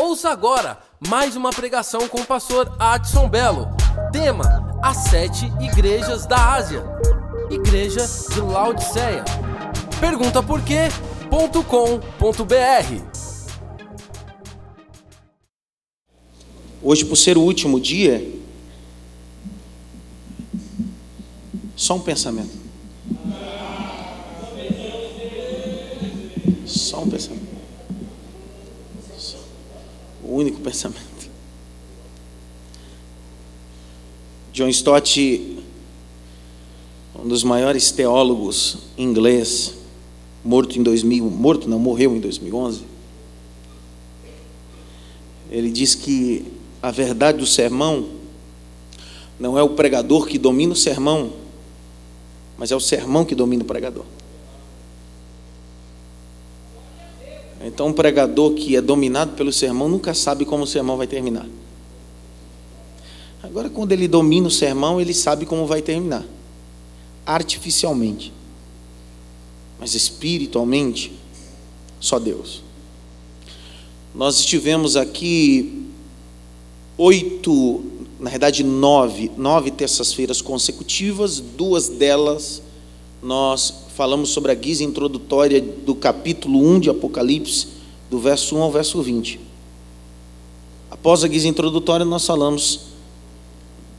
Ouça agora mais uma pregação com o pastor Adson Belo. Tema: As Sete Igrejas da Ásia. Igreja de Laodiceia. Pergunta por Hoje, por ser o último dia, só um pensamento. Só um pensamento. O único pensamento. John Stott, um dos maiores teólogos inglês, morto em 2000, morto não, morreu em 2011. Ele diz que a verdade do sermão não é o pregador que domina o sermão, mas é o sermão que domina o pregador. Então, um pregador que é dominado pelo sermão nunca sabe como o sermão vai terminar. Agora, quando ele domina o sermão, ele sabe como vai terminar artificialmente, mas espiritualmente, só Deus. Nós estivemos aqui oito, na verdade nove, nove terças-feiras consecutivas, duas delas nós falamos sobre a guisa introdutória do capítulo 1 de Apocalipse, do verso 1 ao verso 20. Após a guisa introdutória, nós falamos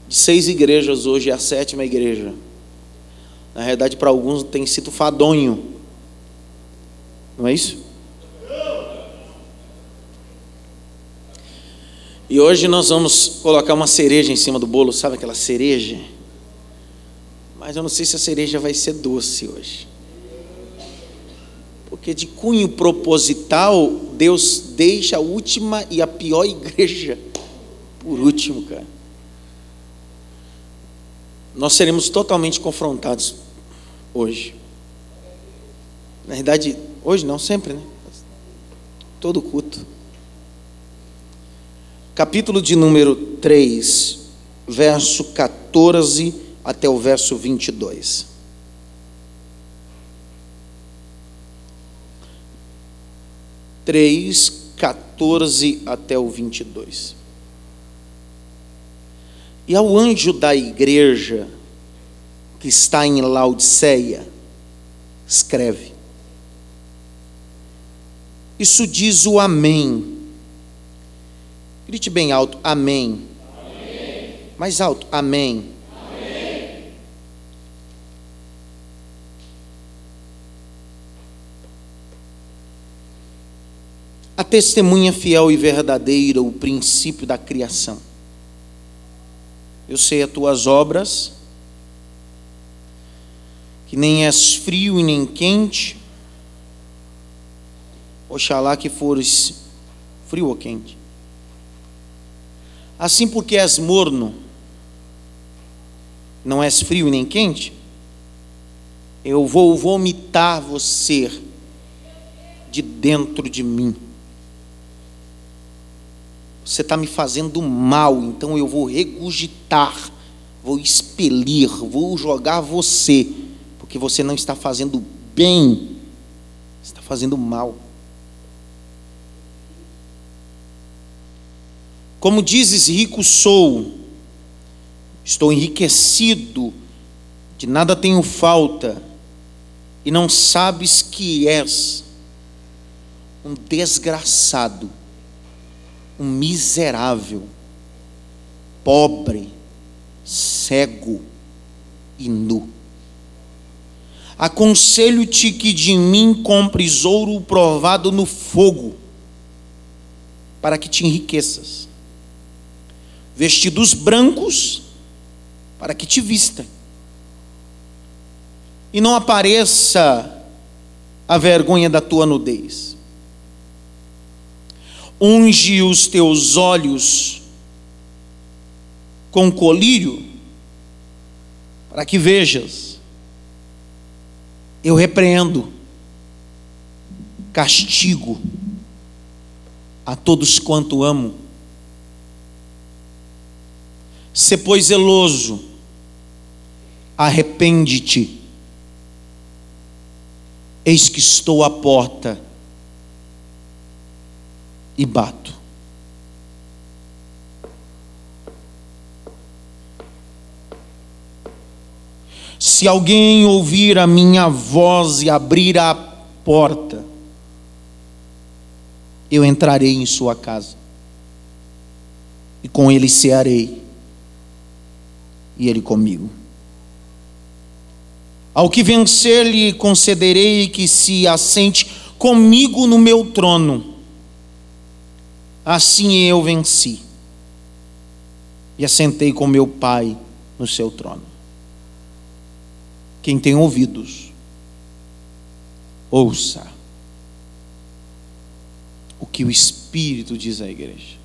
de seis igrejas, hoje é a sétima igreja. Na realidade, para alguns tem sido fadonho. Não é isso? E hoje nós vamos colocar uma cereja em cima do bolo, sabe aquela cereja? Mas eu não sei se a cereja vai ser doce hoje. Porque de cunho proposital, Deus deixa a última e a pior igreja por último, cara. Nós seremos totalmente confrontados hoje. Na verdade, hoje não, sempre, né? Todo culto. Capítulo de número 3, verso 14 até o verso 22. Três, 14 até o 22. E ao anjo da igreja que está em Laodiceia, escreve: Isso diz o Amém. Grite bem alto: Amém. amém. Mais alto: Amém. Testemunha fiel e verdadeira, o princípio da criação. Eu sei as tuas obras, que nem és frio e nem quente. Oxalá que fores frio ou quente. Assim porque és morno, não és frio e nem quente, eu vou vomitar você de dentro de mim. Você está me fazendo mal, então eu vou regurgitar, vou expelir, vou jogar você, porque você não está fazendo bem, está fazendo mal. Como dizes, rico sou, estou enriquecido, de nada tenho falta, e não sabes que és um desgraçado um miserável, pobre, cego e nu. Aconselho-te que de mim compres ouro provado no fogo, para que te enriqueças, vestidos brancos, para que te vista, e não apareça a vergonha da tua nudez unge os teus olhos com colírio, para que vejas. Eu repreendo, castigo a todos quanto amo. Se pois zeloso, arrepende-te. Eis que estou à porta e bato. Se alguém ouvir a minha voz e abrir a porta, eu entrarei em sua casa, e com ele cearei, e ele comigo. Ao que vencer, lhe concederei que se assente comigo no meu trono Assim eu venci e assentei com meu Pai no seu trono. Quem tem ouvidos, ouça o que o Espírito diz à igreja.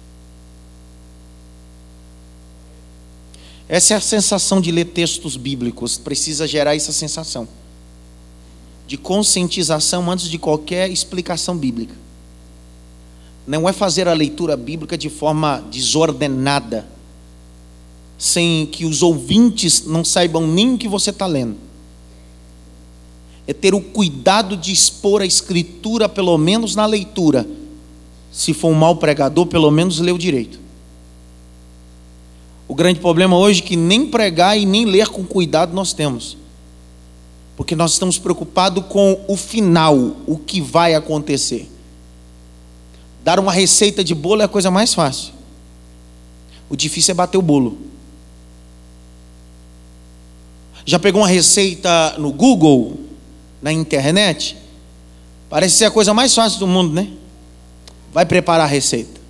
Essa é a sensação de ler textos bíblicos, precisa gerar essa sensação de conscientização antes de qualquer explicação bíblica. Não é fazer a leitura bíblica de forma desordenada, sem que os ouvintes não saibam nem o que você está lendo. É ter o cuidado de expor a escritura, pelo menos na leitura. Se for um mau pregador, pelo menos leu direito. O grande problema hoje é que nem pregar e nem ler com cuidado nós temos. Porque nós estamos preocupados com o final, o que vai acontecer. Dar uma receita de bolo é a coisa mais fácil. O difícil é bater o bolo. Já pegou uma receita no Google, na internet? Parece ser a coisa mais fácil do mundo, né? Vai preparar a receita.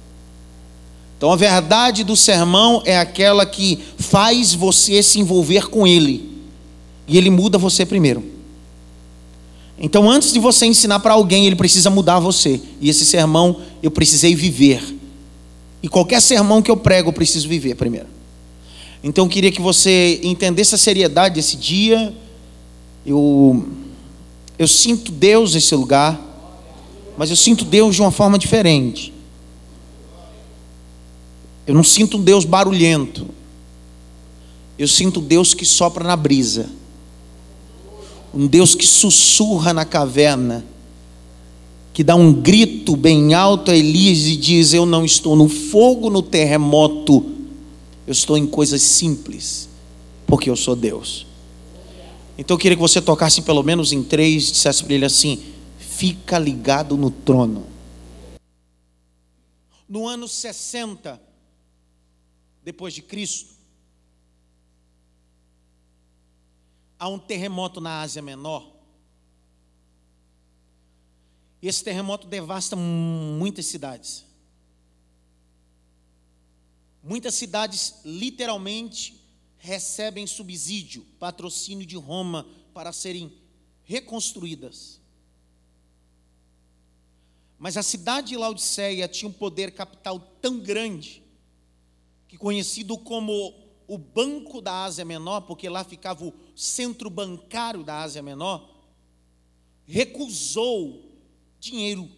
Então a verdade do sermão é aquela que faz você se envolver com ele. E ele muda você primeiro. Então antes de você ensinar para alguém, ele precisa mudar você. E esse sermão eu precisei viver. E qualquer sermão que eu prego, eu preciso viver primeiro. Então eu queria que você entendesse a seriedade desse dia. Eu eu sinto Deus nesse lugar, mas eu sinto Deus de uma forma diferente. Eu não sinto um Deus barulhento. Eu sinto Deus que sopra na brisa. Um Deus que sussurra na caverna. Que dá um grito bem alto a Elias e diz: Eu não estou no fogo, no terremoto. Eu estou em coisas simples. Porque eu sou Deus. Então eu queria que você tocasse pelo menos em três, dissesse para ele assim: Fica ligado no trono. No ano 60, depois de Cristo, há um terremoto na Ásia Menor. E esse terremoto devasta muitas cidades. Muitas cidades literalmente recebem subsídio, patrocínio de Roma para serem reconstruídas. Mas a cidade de Laodiceia tinha um poder capital tão grande que conhecido como o Banco da Ásia Menor, porque lá ficava o centro bancário da Ásia Menor, recusou dinheiro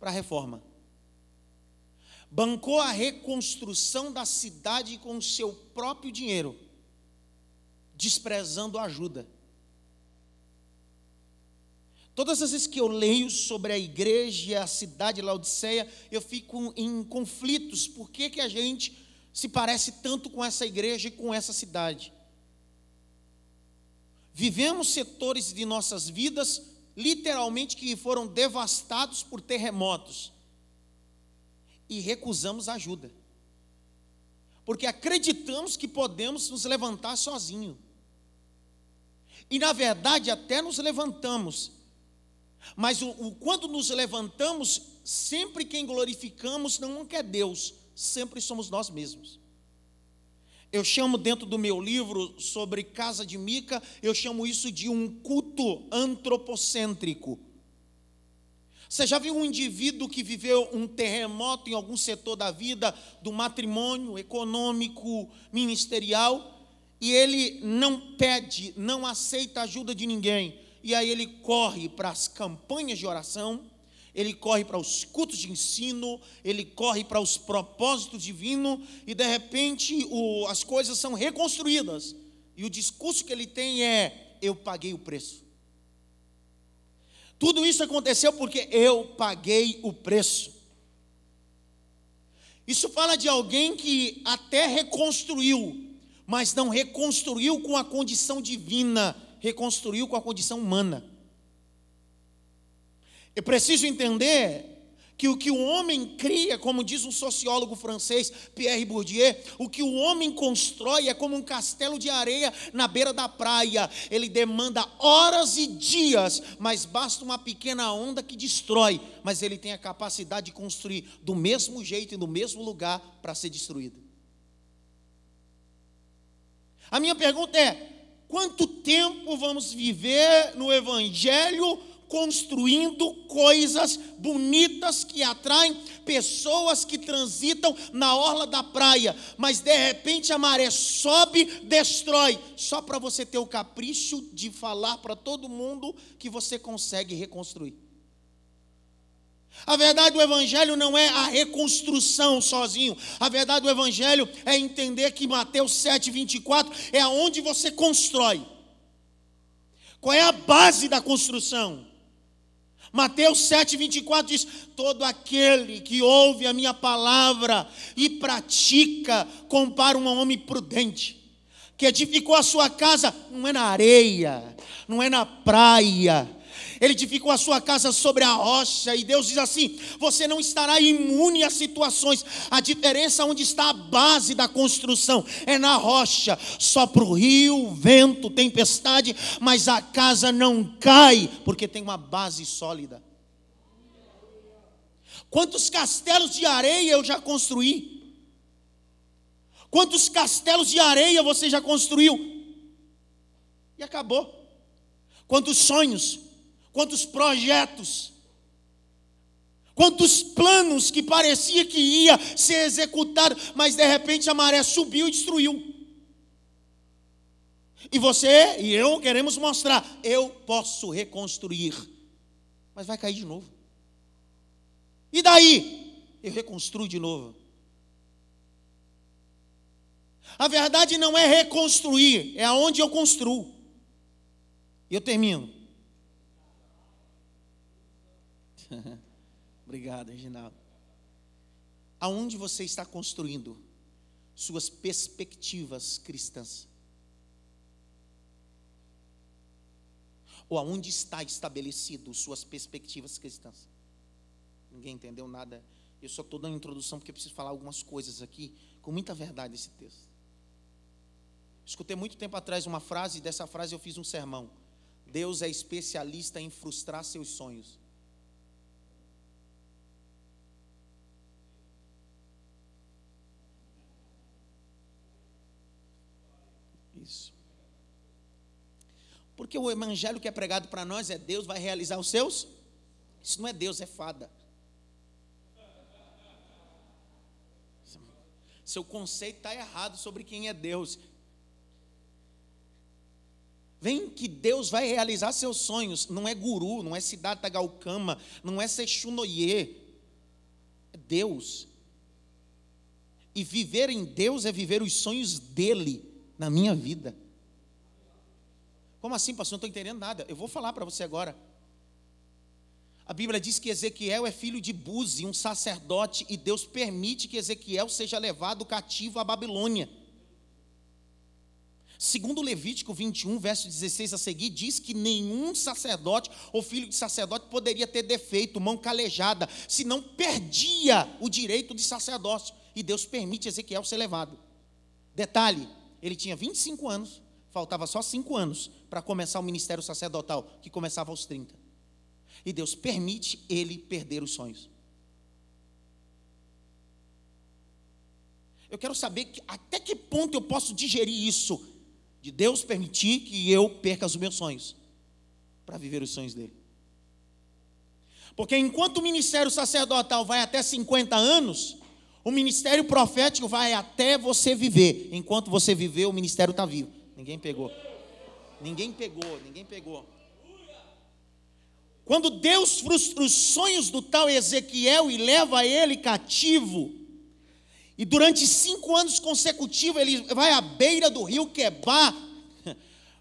para a reforma. Bancou a reconstrução da cidade com seu próprio dinheiro, desprezando a ajuda. Todas as vezes que eu leio sobre a igreja e a cidade de Laodiceia, eu fico em conflitos. Por que, que a gente se parece tanto com essa igreja e com essa cidade? Vivemos setores de nossas vidas, literalmente, que foram devastados por terremotos. E recusamos ajuda. Porque acreditamos que podemos nos levantar sozinhos. E na verdade até nos levantamos, mas o, o, quando nos levantamos, sempre quem glorificamos não é Deus, sempre somos nós mesmos. Eu chamo dentro do meu livro sobre casa de Mica, eu chamo isso de um culto antropocêntrico. Você já viu um indivíduo que viveu um terremoto em algum setor da vida, do matrimônio, econômico, ministerial, e ele não pede, não aceita ajuda de ninguém e aí ele corre para as campanhas de oração, ele corre para os cultos de ensino, ele corre para os propósitos divinos, e de repente o, as coisas são reconstruídas. E o discurso que ele tem é: Eu paguei o preço. Tudo isso aconteceu porque eu paguei o preço. Isso fala de alguém que até reconstruiu, mas não reconstruiu com a condição divina, reconstruiu com a condição humana. É preciso entender que o que o homem cria, como diz um sociólogo francês, Pierre Bourdieu, o que o homem constrói é como um castelo de areia na beira da praia. Ele demanda horas e dias, mas basta uma pequena onda que destrói, mas ele tem a capacidade de construir do mesmo jeito e no mesmo lugar para ser destruído. A minha pergunta é: quanto tempo vamos viver no evangelho construindo coisas bonitas que atraem pessoas que transitam na orla da praia, mas de repente a maré sobe, destrói, só para você ter o capricho de falar para todo mundo que você consegue reconstruir. A verdade do Evangelho não é a reconstrução sozinho. A verdade do Evangelho é entender que Mateus 7, 24 é aonde você constrói. Qual é a base da construção? Mateus 7, 24 diz: Todo aquele que ouve a minha palavra e pratica, compara um homem prudente, que edificou a sua casa, não é na areia, não é na praia, ele edificou a sua casa sobre a rocha, e Deus diz assim: você não estará imune a situações. A diferença onde está a base da construção é na rocha. Sopra o rio, vento, tempestade, mas a casa não cai, porque tem uma base sólida. Quantos castelos de areia eu já construí? Quantos castelos de areia você já construiu? E acabou. Quantos sonhos, quantos projetos, quantos planos que parecia que ia ser executado, mas de repente a maré subiu e destruiu. E você e eu queremos mostrar, eu posso reconstruir, mas vai cair de novo. E daí? Eu reconstruo de novo. A verdade não é reconstruir, é aonde eu construo. E eu termino. Obrigado, Reginaldo. Aonde você está construindo suas perspectivas cristãs? Ou aonde está estabelecido suas perspectivas cristãs? Ninguém entendeu nada. Eu só estou dando introdução porque preciso falar algumas coisas aqui com muita verdade esse texto. Escutei muito tempo atrás uma frase, e dessa frase eu fiz um sermão. Deus é especialista em frustrar seus sonhos. Isso. Porque o evangelho que é pregado para nós é Deus vai realizar os seus. Isso não é Deus, é fada. Seu conceito está errado sobre quem é Deus. Vem que Deus vai realizar seus sonhos. Não é guru, não é Siddhartha Gautama, não é Sechunoye. É Deus. E viver em Deus é viver os sonhos dele na minha vida. Como assim, pastor? Não estou entendendo nada. Eu vou falar para você agora. A Bíblia diz que Ezequiel é filho de Buzi, um sacerdote, e Deus permite que Ezequiel seja levado cativo à Babilônia. Segundo Levítico 21, verso 16 a seguir, diz que nenhum sacerdote ou filho de sacerdote poderia ter defeito, mão calejada, senão perdia o direito de sacerdócio. E Deus permite Ezequiel ser levado. Detalhe: ele tinha 25 anos, faltava só 5 anos para começar o ministério sacerdotal, que começava aos 30 e Deus permite ele perder os sonhos. Eu quero saber que, até que ponto eu posso digerir isso, de Deus permitir que eu perca os meus sonhos, para viver os sonhos dele. Porque enquanto o ministério sacerdotal vai até 50 anos, o ministério profético vai até você viver. Enquanto você viver, o ministério está vivo. Ninguém pegou. Ninguém pegou, ninguém pegou. Quando Deus frustra os sonhos do tal Ezequiel e leva ele cativo, e durante cinco anos consecutivos ele vai à beira do rio Quebar,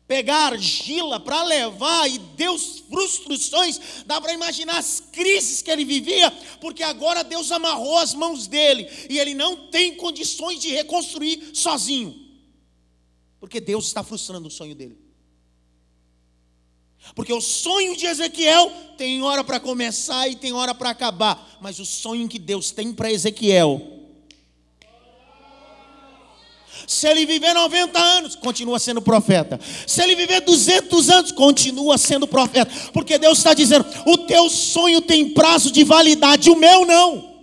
pegar argila para levar, e Deus frustra os sonhos, dá para imaginar as crises que ele vivia, porque agora Deus amarrou as mãos dele, e ele não tem condições de reconstruir sozinho. Porque Deus está frustrando o sonho dele. Porque o sonho de Ezequiel tem hora para começar e tem hora para acabar. Mas o sonho que Deus tem para Ezequiel se ele viver 90 anos, continua sendo profeta. Se ele viver 200 anos, continua sendo profeta. Porque Deus está dizendo: o teu sonho tem prazo de validade, o meu não.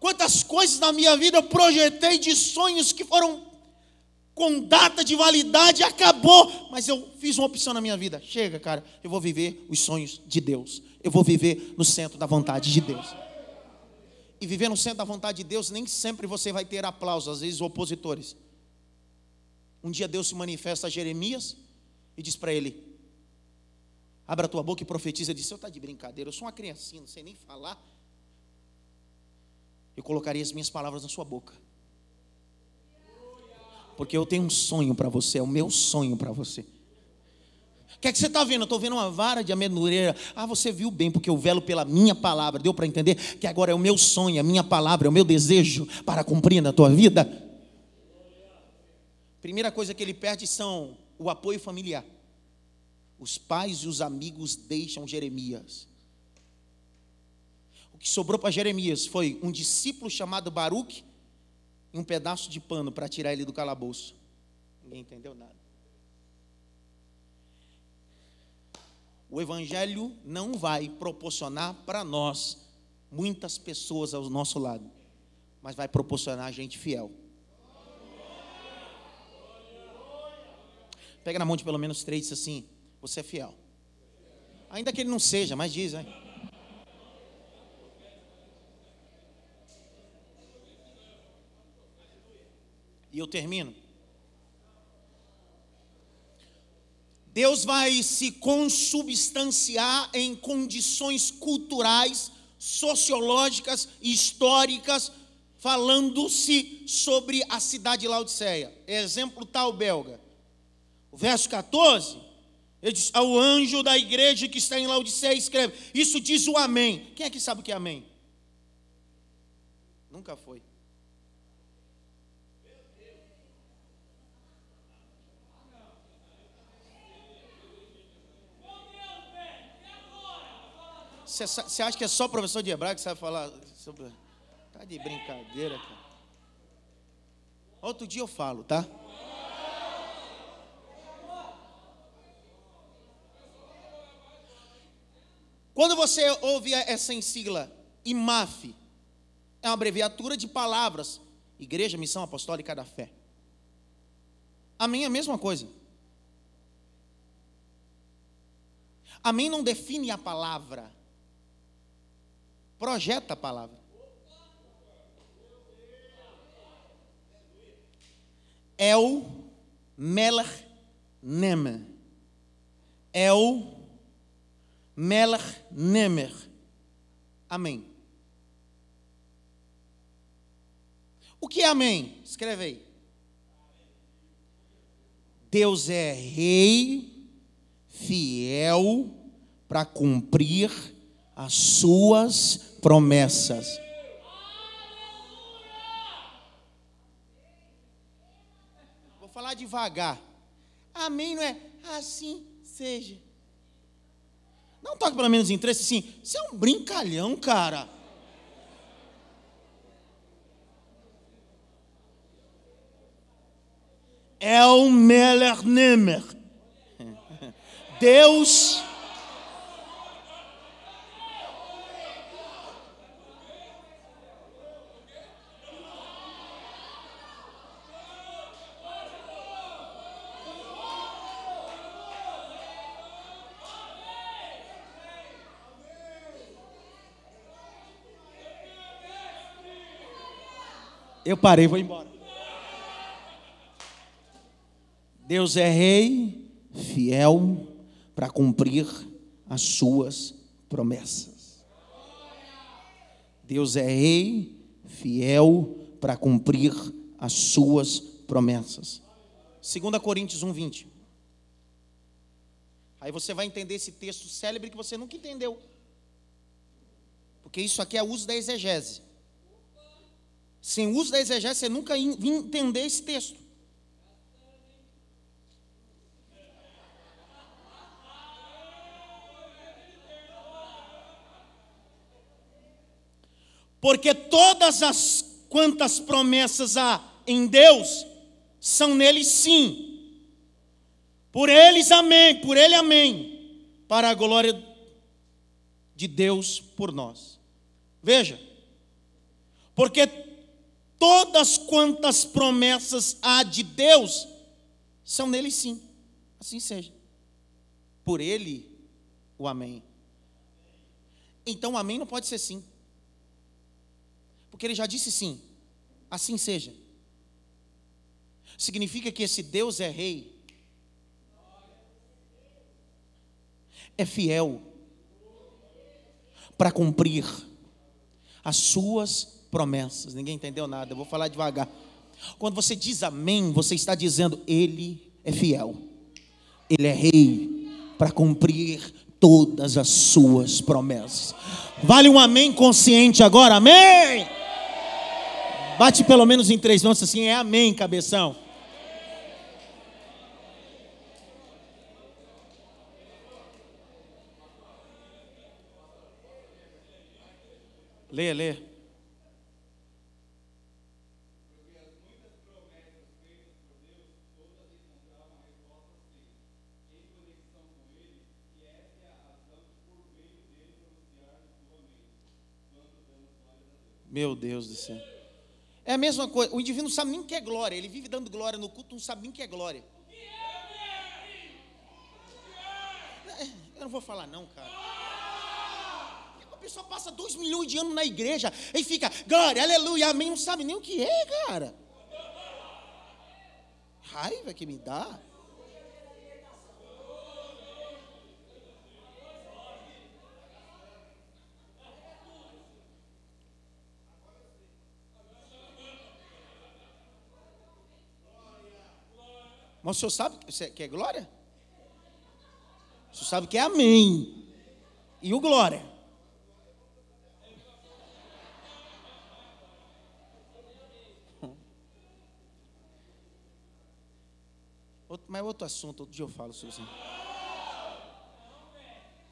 Quantas coisas na minha vida eu projetei de sonhos que foram com data de validade, acabou, mas eu fiz uma opção na minha vida. Chega, cara, eu vou viver os sonhos de Deus. Eu vou viver no centro da vontade de Deus. E viver no centro da vontade de Deus, nem sempre você vai ter aplausos, às vezes opositores. Um dia Deus se manifesta a Jeremias e diz para ele: Abra tua boca e profetiza. Ele disse: Eu está de brincadeira, eu sou uma criancinha, não sei nem falar. Eu colocaria as minhas palavras na sua boca. Porque eu tenho um sonho para você, é o meu sonho para você. O que é que você está vendo? Eu estou vendo uma vara de amendoeira. Ah, você viu bem, porque eu velo pela minha palavra. Deu para entender que agora é o meu sonho, a minha palavra, é o meu desejo para cumprir na tua vida? Primeira coisa que ele perde são o apoio familiar. Os pais e os amigos deixam Jeremias. O que sobrou para Jeremias foi um discípulo chamado Baruque e um pedaço de pano para tirar ele do calabouço. Ninguém entendeu nada. O Evangelho não vai proporcionar para nós muitas pessoas ao nosso lado, mas vai proporcionar gente fiel. Pega na mão de pelo menos três e diz assim: Você é fiel. Ainda que ele não seja, mas diz, hein? E eu termino. Deus vai se consubstanciar em condições culturais, sociológicas, históricas, falando-se sobre a cidade de Laodiceia. Exemplo tal belga. O verso 14, ele diz: Ao anjo da igreja que está em Laodiceia, escreve: Isso diz o Amém. Quem é que sabe o que é Amém? Nunca foi. Você acha que é só professor de hebraico que sabe falar sobre. Tá de brincadeira, cara. Outro dia eu falo, tá? Quando você ouve essa sigla IMAF, é uma abreviatura de palavras: Igreja, Missão Apostólica da Fé. Amém é a mesma coisa. Amém não define a palavra projeta a palavra. El Melech Nemer. El Melech Nemer. Amém. O que é amém? Escreve aí. Deus é rei, fiel para cumprir as suas promessas. Vou falar devagar. Amém, não é? Assim seja. Não toque pelo menos em três, assim. Você é um brincalhão, cara. É o Meller Nemer. Deus Eu parei, vou embora. Deus é rei, fiel para cumprir as suas promessas. Deus é rei, fiel para cumprir as suas promessas. 2 Coríntios 1:20. Aí você vai entender esse texto célebre que você nunca entendeu. Porque isso aqui é uso da exegese. Sem uso da exegese, você nunca ia entender esse texto. Porque todas as quantas promessas há em Deus são nele sim. Por eles amém, por ele amém. Para a glória de Deus por nós. Veja, porque todas quantas promessas há de Deus são nele sim. Assim seja. Por ele o amém. Então o amém não pode ser sim. Porque ele já disse sim. Assim seja. Significa que esse Deus é rei. É fiel para cumprir as suas promessas. Ninguém entendeu nada, eu vou falar devagar. Quando você diz amém, você está dizendo, Ele é fiel, Ele é rei para cumprir todas as suas promessas. Vale um amém consciente agora, amém? Bate pelo menos em três mãos assim, é amém, cabeção. Lê, lê. Meu Deus do céu. É a mesma coisa. O indivíduo não sabe nem o que é glória. Ele vive dando glória no culto, não sabe nem o que é glória. É, eu não vou falar não, cara. A pessoa passa dois milhões de anos na igreja e fica, glória, aleluia, amém, não sabe nem o que é, cara. Raiva que me dá. Mas o senhor sabe que é glória? O senhor sabe que é amém. E o glória? mas é outro assunto, outro dia eu falo isso.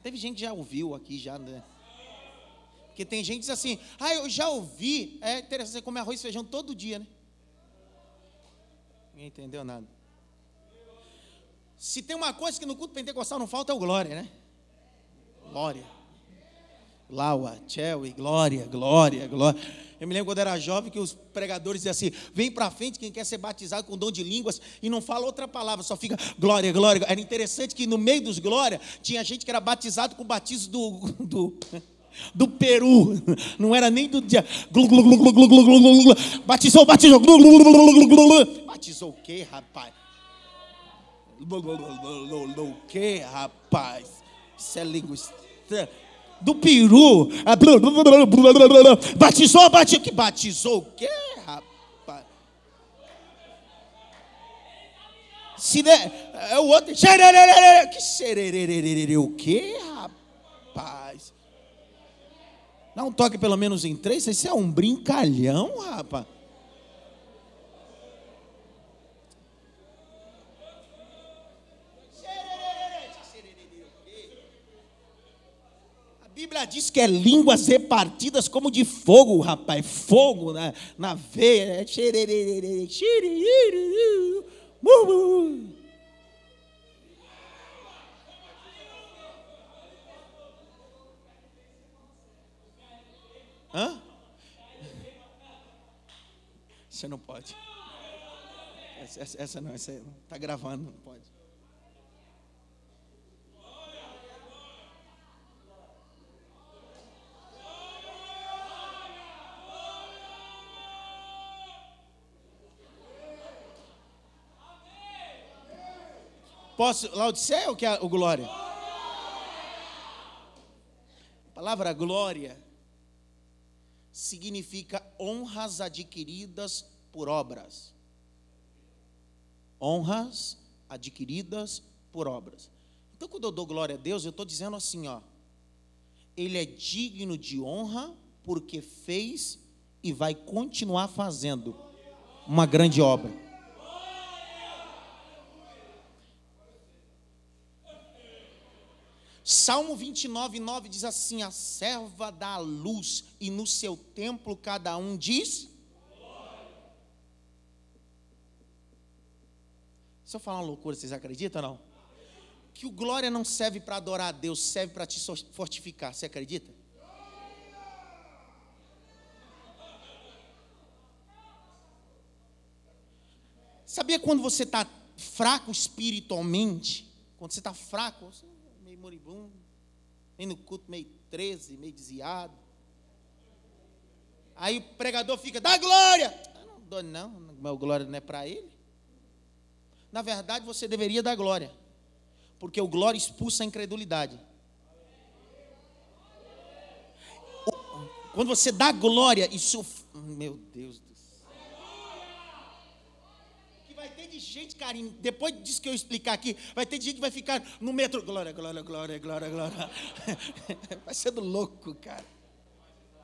Teve gente que já ouviu aqui, já, né? Porque tem gente que diz assim, ah, eu já ouvi. É interessante, você come arroz e feijão todo dia, né? Ninguém entendeu nada. Se tem uma coisa que no culto pentecostal não falta é o glória, né? Glória. Laua, Chelsea, glória, glória, glória. Eu me lembro quando era jovem que os pregadores diziam assim: vem para frente quem quer ser batizado com dom de línguas e não fala outra palavra, só fica glória, glória. Era interessante que no meio dos glória tinha gente que era batizado com o batismo do, do, do Peru, não era nem do dia. Batizou, batizou. Batizou o quê, rapaz? O que, rapaz? Isso é língua do peru. Batizou, batizou. Que batizou o quê, rapaz? Der, é o outro. Que sererererere, o quê, rapaz? Dá um toque pelo menos em três. Isso é um brincalhão, rapaz. Bíblia diz que é línguas repartidas como de fogo, rapaz. Fogo na, na veia. É Hã? Você não pode. Essa, essa, essa não, essa está gravando, não pode. Posso, Laodiceia ou que é o glória? A palavra glória significa honras adquiridas por obras. Honras adquiridas por obras. Então, quando eu dou glória a Deus, eu estou dizendo assim, ó. Ele é digno de honra porque fez e vai continuar fazendo uma grande obra. Salmo 29, 9 diz assim: A serva dá luz, e no seu templo cada um diz. Se eu falar uma loucura, vocês acreditam ou não? Que o glória não serve para adorar a Deus, serve para te fortificar. Você acredita? Sabia quando você está fraco espiritualmente? Quando você está fraco, você moribundo, meio no culto, meio 13, meio desviado. Aí o pregador fica, dá glória! Eu não dou, não, meu glória não é para ele. Na verdade, você deveria dar glória, porque o glória expulsa a incredulidade. Quando você dá glória, isso. Meu Deus do de gente, carinho, depois disso que eu explicar aqui, vai ter gente que vai ficar no metrô, glória, glória, glória, glória, glória. Vai ser do louco, cara.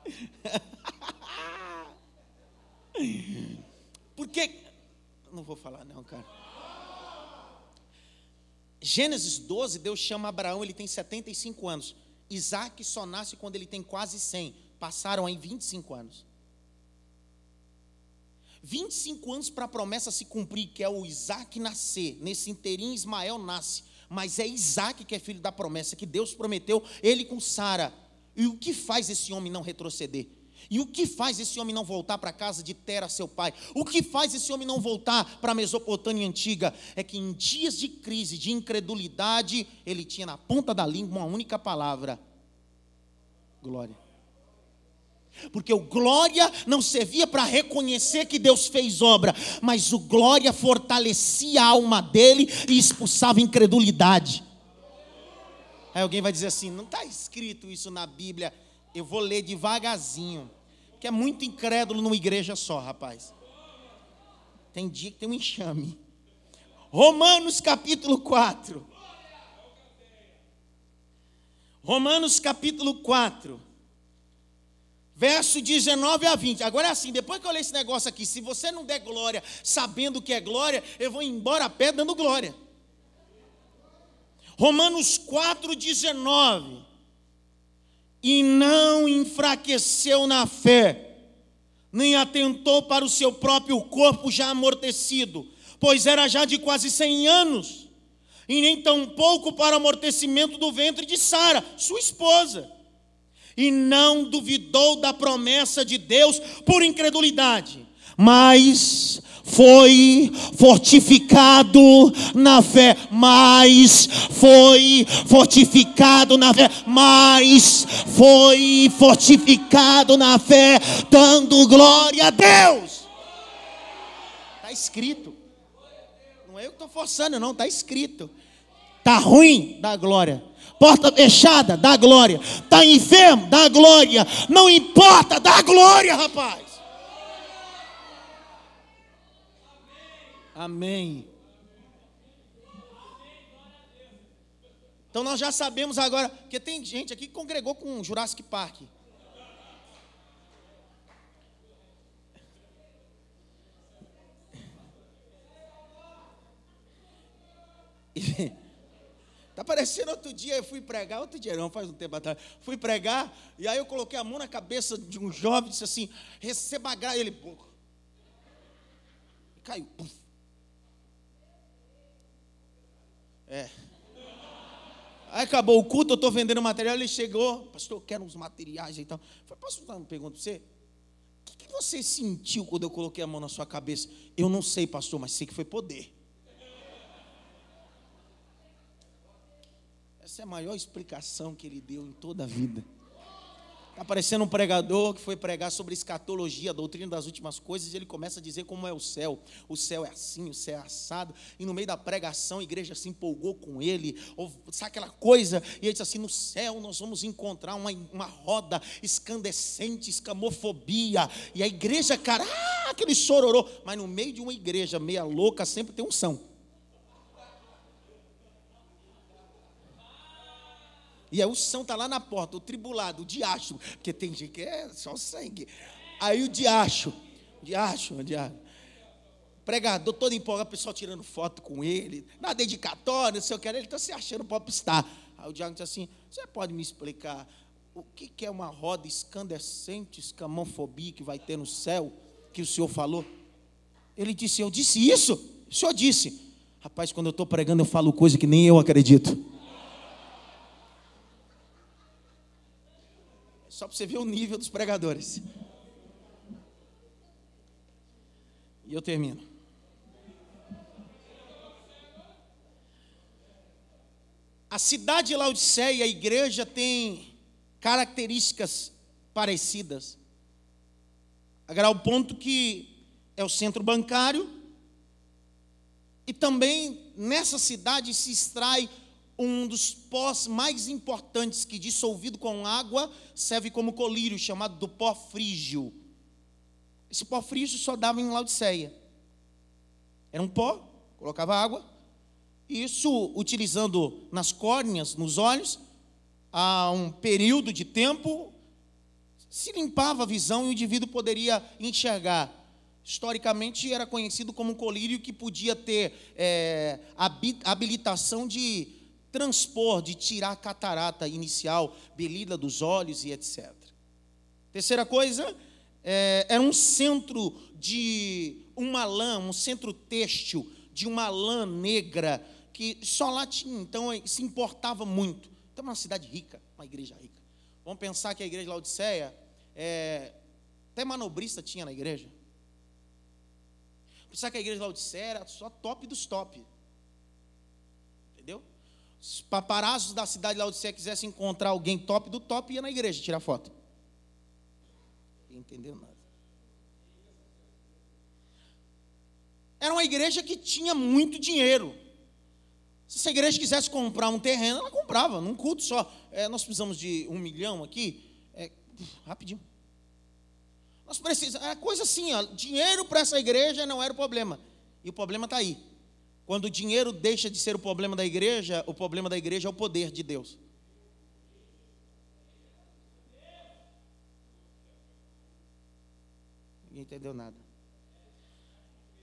Porque, não vou falar não, cara. Gênesis 12, Deus chama Abraão, ele tem 75 anos. Isaac só nasce quando ele tem quase 100. Passaram aí 25 anos. 25 anos para a promessa se cumprir, que é o Isaac nascer. Nesse inteirinho, Ismael nasce. Mas é Isaac que é filho da promessa, que Deus prometeu, ele com Sara. E o que faz esse homem não retroceder? E o que faz esse homem não voltar para a casa de Tera, seu pai? O que faz esse homem não voltar para a Mesopotâmia antiga? É que em dias de crise, de incredulidade, ele tinha na ponta da língua uma única palavra: glória. Porque o glória não servia para reconhecer que Deus fez obra, mas o glória fortalecia a alma dele e expulsava incredulidade. Aí alguém vai dizer assim: não está escrito isso na Bíblia, eu vou ler devagarzinho, que é muito incrédulo numa igreja só, rapaz. Tem dia que tem um enxame. Romanos capítulo 4. Romanos capítulo 4 verso 19 a 20. Agora é assim, depois que eu ler esse negócio aqui, se você não der glória sabendo o que é glória, eu vou embora a pé dando glória. Romanos 4, 19. E não enfraqueceu na fé, nem atentou para o seu próprio corpo já amortecido, pois era já de quase 100 anos, e nem tampouco para o amortecimento do ventre de Sara, sua esposa e não duvidou da promessa de Deus por incredulidade, mas foi fortificado na fé, mas foi fortificado na fé, mas foi fortificado na fé, dando glória a Deus. Está escrito. Não é eu que estou forçando, não, está escrito. Está ruim, dá glória. Porta fechada, dá glória. Está enfermo, dá glória. Não importa, dá glória, rapaz. Amém. Então nós já sabemos agora, porque tem gente aqui que congregou com Jurassic Park. Está parecendo outro dia, eu fui pregar, outro dia não, faz um tempo atrás, fui pregar, e aí eu coloquei a mão na cabeça de um jovem disse assim, receba a graça, ele, pô, caiu, puf. É. Aí acabou o culto, eu estou vendendo material, ele chegou, pastor, eu quero uns materiais e tal. Eu falei, posso dar uma pergunta para você? O que, que você sentiu quando eu coloquei a mão na sua cabeça? Eu não sei, pastor, mas sei que foi poder. Essa é a maior explicação que ele deu em toda a vida. Está parecendo um pregador que foi pregar sobre escatologia, a doutrina das últimas coisas, e ele começa a dizer como é o céu. O céu é assim, o céu é assado. E no meio da pregação, a igreja se empolgou com ele. Ou, sabe aquela coisa? E ele disse assim: no céu nós vamos encontrar uma, uma roda escandescente, escamofobia. E a igreja, cara, ah, aquele chororô. Mas no meio de uma igreja meia louca, sempre tem um são. E aí o São tá lá na porta, o tribulado, o diacho, porque tem gente que é só sangue. Aí o diacho, diacho, diacho. Pregador todo empolgado, o pessoal tirando foto com ele, na dedicatória, não sei o que, ele está se achando popstar. Aí o diácono disse assim: Você pode me explicar o que, que é uma roda escandescente, escamofobia que vai ter no céu, que o senhor falou? Ele disse: Eu disse isso? O senhor disse. Rapaz, quando eu estou pregando, eu falo coisa que nem eu acredito. Só para você ver o nível dos pregadores. E eu termino. A cidade de Laodiceia, a igreja tem características parecidas. A grau ponto que é o centro bancário e também nessa cidade se extrai um dos pós mais importantes que dissolvido com água serve como colírio, chamado do pó frígio. Esse pó frígio só dava em Laodiceia. Era um pó, colocava água, isso utilizando nas córneas, nos olhos, a um período de tempo, se limpava a visão e o indivíduo poderia enxergar. Historicamente era conhecido como um colírio que podia ter é, habilitação de transpor, de tirar a catarata inicial, belida dos olhos e etc. Terceira coisa, é, era um centro de uma lã, um centro têxtil de uma lã negra que só lá tinha, então se importava muito. Então, uma cidade rica, uma igreja rica. Vamos pensar que a igreja de Laodiceia, é, até manobrista tinha na igreja. Pensar que a igreja de Laodiceia era só top dos top. Os paparazos da cidade de Laodiceia quisessem encontrar alguém top do top, ia na igreja tirar foto. Não entendeu nada. Era uma igreja que tinha muito dinheiro. Se essa igreja quisesse comprar um terreno, ela comprava, num culto só. É, nós precisamos de um milhão aqui, é, rapidinho. Nós precisamos, é coisa assim, ó, dinheiro para essa igreja não era o problema. E o problema está aí. Quando o dinheiro deixa de ser o problema da igreja, o problema da igreja é o poder de Deus. Ninguém entendeu nada.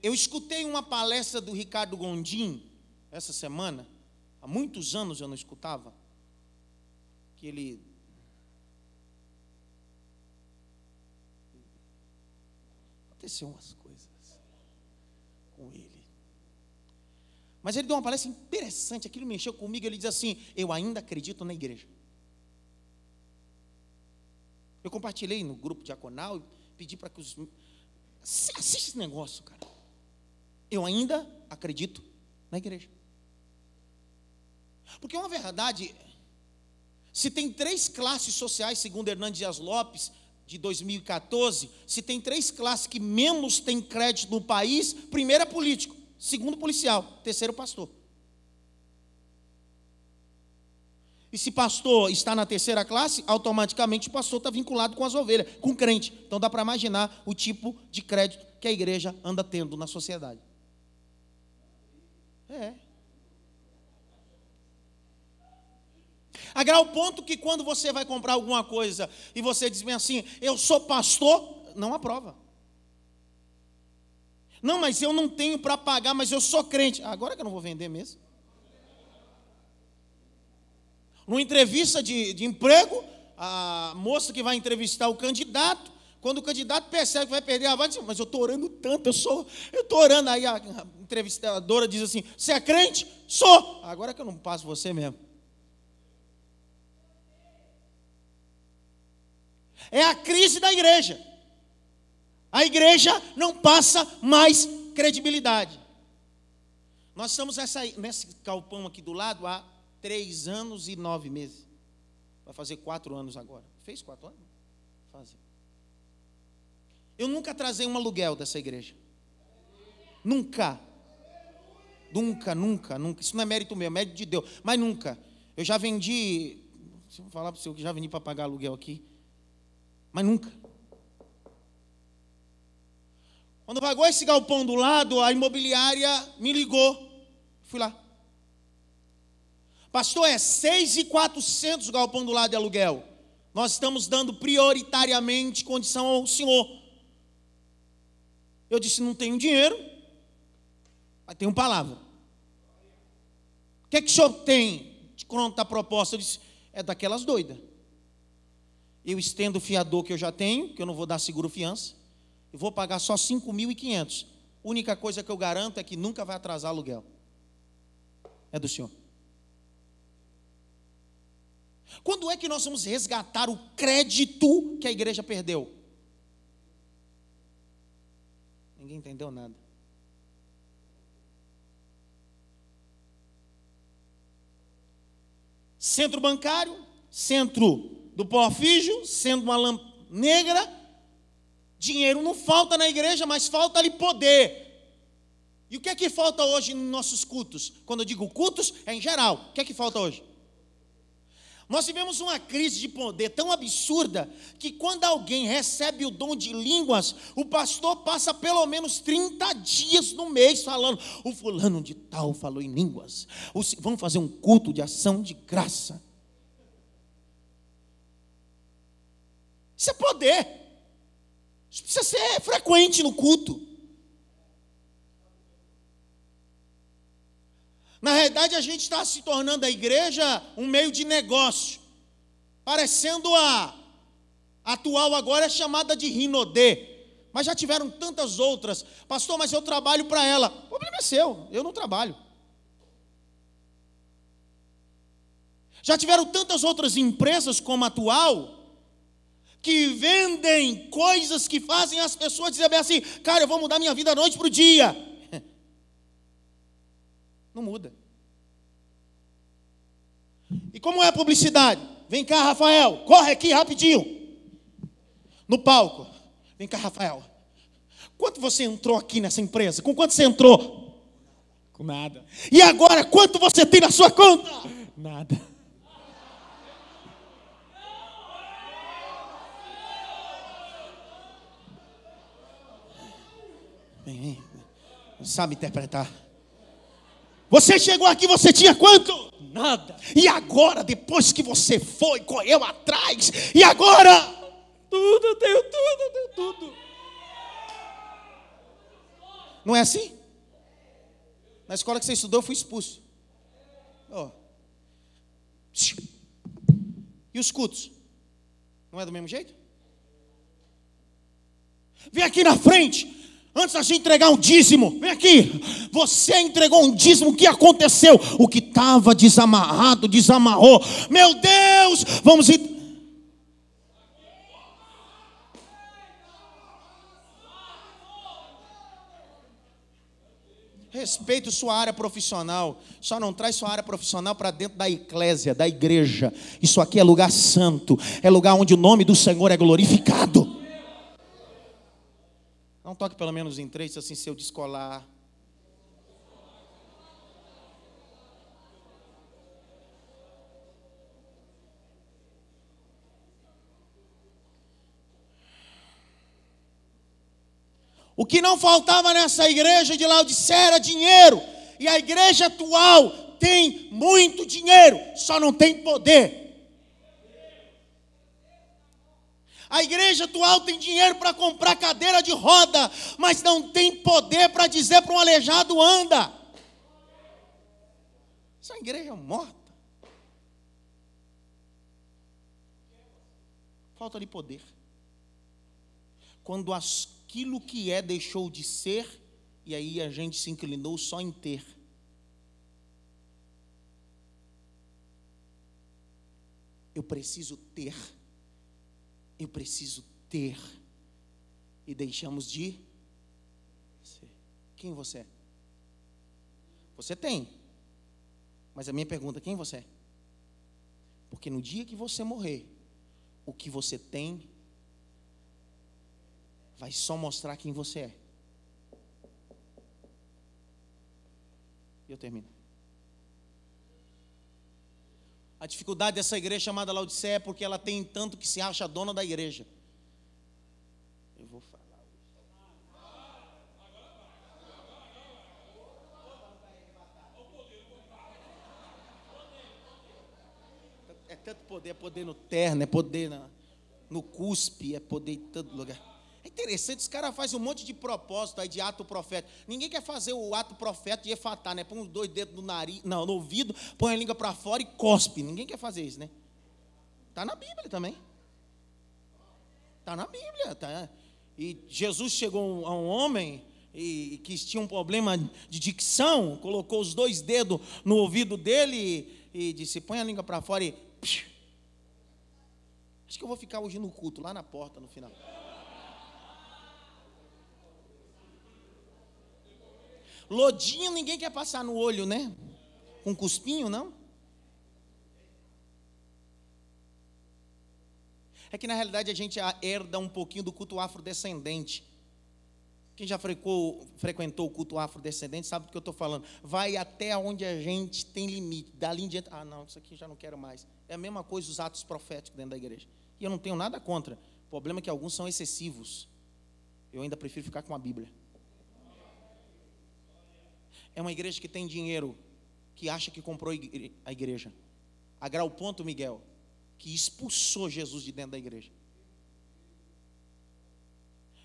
Eu escutei uma palestra do Ricardo Gondim, essa semana, há muitos anos eu não escutava, que ele. Aconteceu umas coisas com ele. Mas ele deu uma palestra interessante, aquilo mexeu comigo. Ele diz assim: Eu ainda acredito na igreja. Eu compartilhei no grupo diaconal e pedi para que os. Assiste esse negócio, cara. Eu ainda acredito na igreja. Porque é uma verdade, se tem três classes sociais, segundo Hernandes Dias Lopes, de 2014, se tem três classes que menos têm crédito no país, primeiro é político, segundo policial, terceiro pastor. E se pastor está na terceira classe, automaticamente o pastor está vinculado com as ovelhas, com crente. Então dá para imaginar o tipo de crédito que a igreja anda tendo na sociedade. É. A grau ponto que quando você vai comprar alguma coisa e você diz bem assim, eu sou pastor, não aprova. Não, mas eu não tenho para pagar, mas eu sou crente. Agora que eu não vou vender mesmo. Numa entrevista de, de emprego, a moça que vai entrevistar o candidato, quando o candidato percebe que vai perder a vaga, diz, mas eu estou orando tanto, eu sou, eu estou orando. Aí a entrevistadora diz assim: Você é crente? Sou. Agora que eu não passo você mesmo. É a crise da igreja. A igreja não passa mais credibilidade. Nós estamos nesse calpão aqui do lado há três anos e nove meses. Vai fazer quatro anos agora. Fez quatro anos? Fazer. Eu nunca trazei um aluguel dessa igreja. Nunca. Nunca, nunca, nunca. Isso não é mérito meu, é mérito de Deus. Mas nunca. Eu já vendi. Se eu falar para o senhor que já vendi para pagar aluguel aqui. Mas nunca. Quando pagou esse galpão do lado, a imobiliária me ligou. Fui lá. Pastor, é 6,400 o galpão do lado de aluguel. Nós estamos dando prioritariamente condição ao senhor. Eu disse: não tenho dinheiro, mas tenho palavra. O que é que o senhor tem de conta a proposta? Eu disse: é daquelas doidas. Eu estendo o fiador que eu já tenho, que eu não vou dar seguro fiança, e vou pagar só 5.500. Única coisa que eu garanto é que nunca vai atrasar aluguel. É do senhor. Quando é que nós vamos resgatar o crédito que a igreja perdeu? Ninguém entendeu nada. Centro bancário, centro do pó-fígio, sendo uma lâmpada negra, dinheiro não falta na igreja, mas falta ali poder. E o que é que falta hoje nos nossos cultos? Quando eu digo cultos, é em geral. O que é que falta hoje? Nós tivemos uma crise de poder tão absurda que quando alguém recebe o dom de línguas, o pastor passa pelo menos 30 dias no mês falando: o fulano de tal falou em línguas. Vamos fazer um culto de ação de graça. Isso é poder. Isso precisa ser frequente no culto. Na realidade, a gente está se tornando a igreja um meio de negócio, parecendo a atual agora é chamada de Rinodê, mas já tiveram tantas outras. Pastor, mas eu trabalho para ela. O problema é seu, eu não trabalho. Já tiveram tantas outras empresas como a atual, que vendem coisas que fazem as pessoas dizerem assim, cara, eu vou mudar minha vida da noite para o dia. Não muda. E como é a publicidade? Vem cá, Rafael, corre aqui rapidinho. No palco. Vem cá, Rafael. Quanto você entrou aqui nessa empresa? Com quanto você entrou? Com nada. E agora, quanto você tem na sua conta? Nada. Vem, vem. Não sabe interpretar. Você chegou aqui, você tinha quanto? Nada. E agora, depois que você foi, correu atrás, e agora? Tudo, eu tenho tudo, eu tenho tudo. Não é assim? Na escola que você estudou, eu fui expulso. Oh. E os cultos? Não é do mesmo jeito? Vem aqui na frente. Antes da gente entregar um dízimo, vem aqui. Você entregou um dízimo, o que aconteceu? O que estava desamarrado, desamarrou. Meu Deus, vamos ir. Respeito sua área profissional, só não traz sua área profissional para dentro da eclésia, da igreja. Isso aqui é lugar santo, é lugar onde o nome do Senhor é glorificado. Não toque pelo menos em três, assim, se eu descolar. O que não faltava nessa igreja de Laodicea era dinheiro. E a igreja atual tem muito dinheiro, só não tem poder. A igreja atual tem dinheiro para comprar cadeira de roda, mas não tem poder para dizer para um aleijado anda. Essa igreja é morta. Falta de poder. Quando aquilo que é deixou de ser, e aí a gente se inclinou só em ter. Eu preciso ter eu preciso ter. E deixamos de ser. Quem você é? Você tem. Mas a minha pergunta, quem você é? Porque no dia que você morrer, o que você tem vai só mostrar quem você é. E eu termino. A dificuldade dessa igreja chamada Laodiceia é porque ela tem tanto que se acha dona da igreja. Eu vou falar. tanto poder, é poder no terno, é poder na, no cuspe, é poder em todo lugar. É interessante, os caras fazem um monte de propósito aí de ato profético. Ninguém quer fazer o ato profético de efatar, né? Põe os dois dedos no nariz, não, no ouvido, põe a língua para fora e cospe. Ninguém quer fazer isso, né? Está na Bíblia também. Está na Bíblia. Tá? E Jesus chegou a um homem e, que tinha um problema de dicção, colocou os dois dedos no ouvido dele e, e disse: põe a língua para fora e. Acho que eu vou ficar hoje no culto, lá na porta no final. Lodinho ninguém quer passar no olho, né? Com cuspinho, não? É que na realidade a gente herda um pouquinho do culto afrodescendente. Quem já frequentou, o culto afrodescendente sabe do que eu estou falando. Vai até onde a gente tem limite. Dali em diante, ah, não, isso aqui já não quero mais. É a mesma coisa os atos proféticos dentro da igreja. E eu não tenho nada contra. O problema é que alguns são excessivos. Eu ainda prefiro ficar com a Bíblia. É uma igreja que tem dinheiro, que acha que comprou a igreja. A grau ponto, Miguel, que expulsou Jesus de dentro da igreja.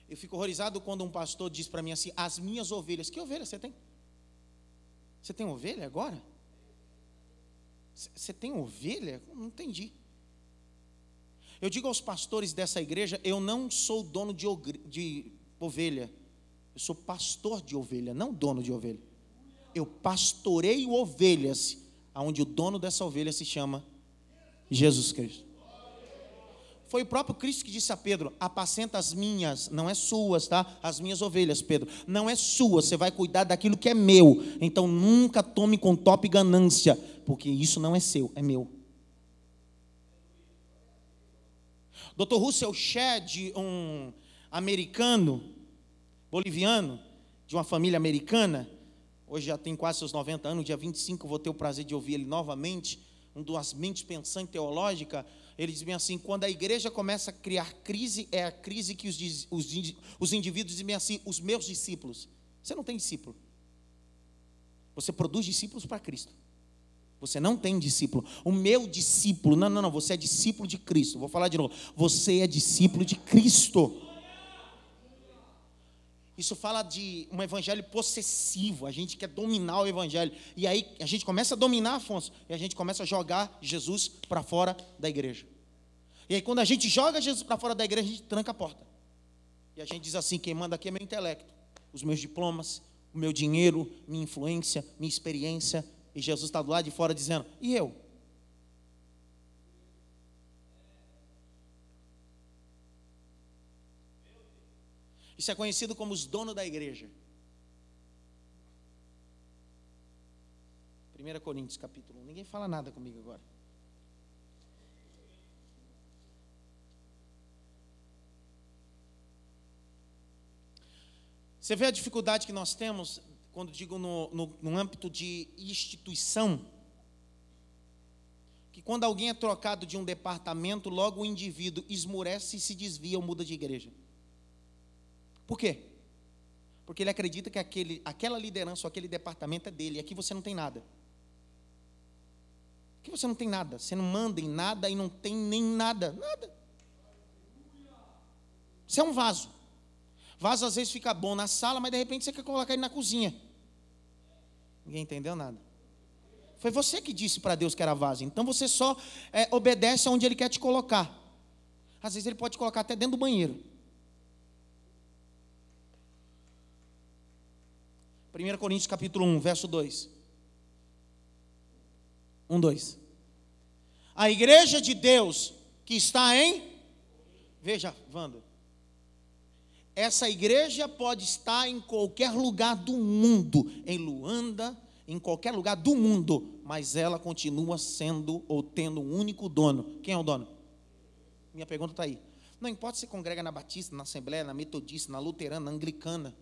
Eu fico horrorizado quando um pastor diz para mim assim: as minhas ovelhas. Que ovelha você tem? Você tem ovelha agora? Você tem ovelha? Não entendi. Eu digo aos pastores dessa igreja: eu não sou dono de, de ovelha. Eu sou pastor de ovelha, não dono de ovelha. Eu pastoreio ovelhas, aonde o dono dessa ovelha se chama Jesus Cristo. Foi o próprio Cristo que disse a Pedro: apacenta as minhas, não é suas, tá? As minhas ovelhas, Pedro, não é sua, você vai cuidar daquilo que é meu. Então nunca tome com top ganância, porque isso não é seu, é meu. Dr. Russell Shedd, um americano, boliviano, de uma família americana, hoje já tem quase seus 90 anos, dia 25 vou ter o prazer de ouvir ele novamente um das mentes pensantes teológica, ele diz bem assim: quando a igreja começa a criar crise, é a crise que os, os, os indivíduos dizem assim: os meus discípulos. Você não tem discípulo. Você produz discípulos para Cristo. Você não tem discípulo. O meu discípulo, não, não, não, você é discípulo de Cristo. Vou falar de novo. Você é discípulo de Cristo. Isso fala de um evangelho possessivo. A gente quer dominar o evangelho. E aí a gente começa a dominar, Afonso, e a gente começa a jogar Jesus para fora da igreja. E aí quando a gente joga Jesus para fora da igreja, a gente tranca a porta. E a gente diz assim: quem manda aqui é meu intelecto, os meus diplomas, o meu dinheiro, minha influência, minha experiência. E Jesus está do lado de fora dizendo: e eu? Isso é conhecido como os donos da igreja. 1 Coríntios capítulo 1. Ninguém fala nada comigo agora. Você vê a dificuldade que nós temos, quando digo no, no, no âmbito de instituição, que quando alguém é trocado de um departamento, logo o indivíduo esmurece e se desvia ou muda de igreja. Por quê? Porque ele acredita que aquele, aquela liderança ou aquele departamento é dele, e aqui você não tem nada. Aqui você não tem nada, você não manda em nada e não tem nem nada, nada. Você é um vaso. Vaso às vezes fica bom na sala, mas de repente você quer colocar ele na cozinha. Ninguém entendeu nada. Foi você que disse para Deus que era vaso. Então você só é, obedece aonde Ele quer te colocar. Às vezes Ele pode te colocar até dentro do banheiro. 1 Coríntios capítulo 1, verso 2. 1, 2. A igreja de Deus que está em. Veja, Wanda. Essa igreja pode estar em qualquer lugar do mundo, em Luanda, em qualquer lugar do mundo, mas ela continua sendo ou tendo um único dono. Quem é o dono? Minha pergunta está aí. Não importa se congrega na Batista, na Assembleia, na Metodista, na Luterana, na Anglicana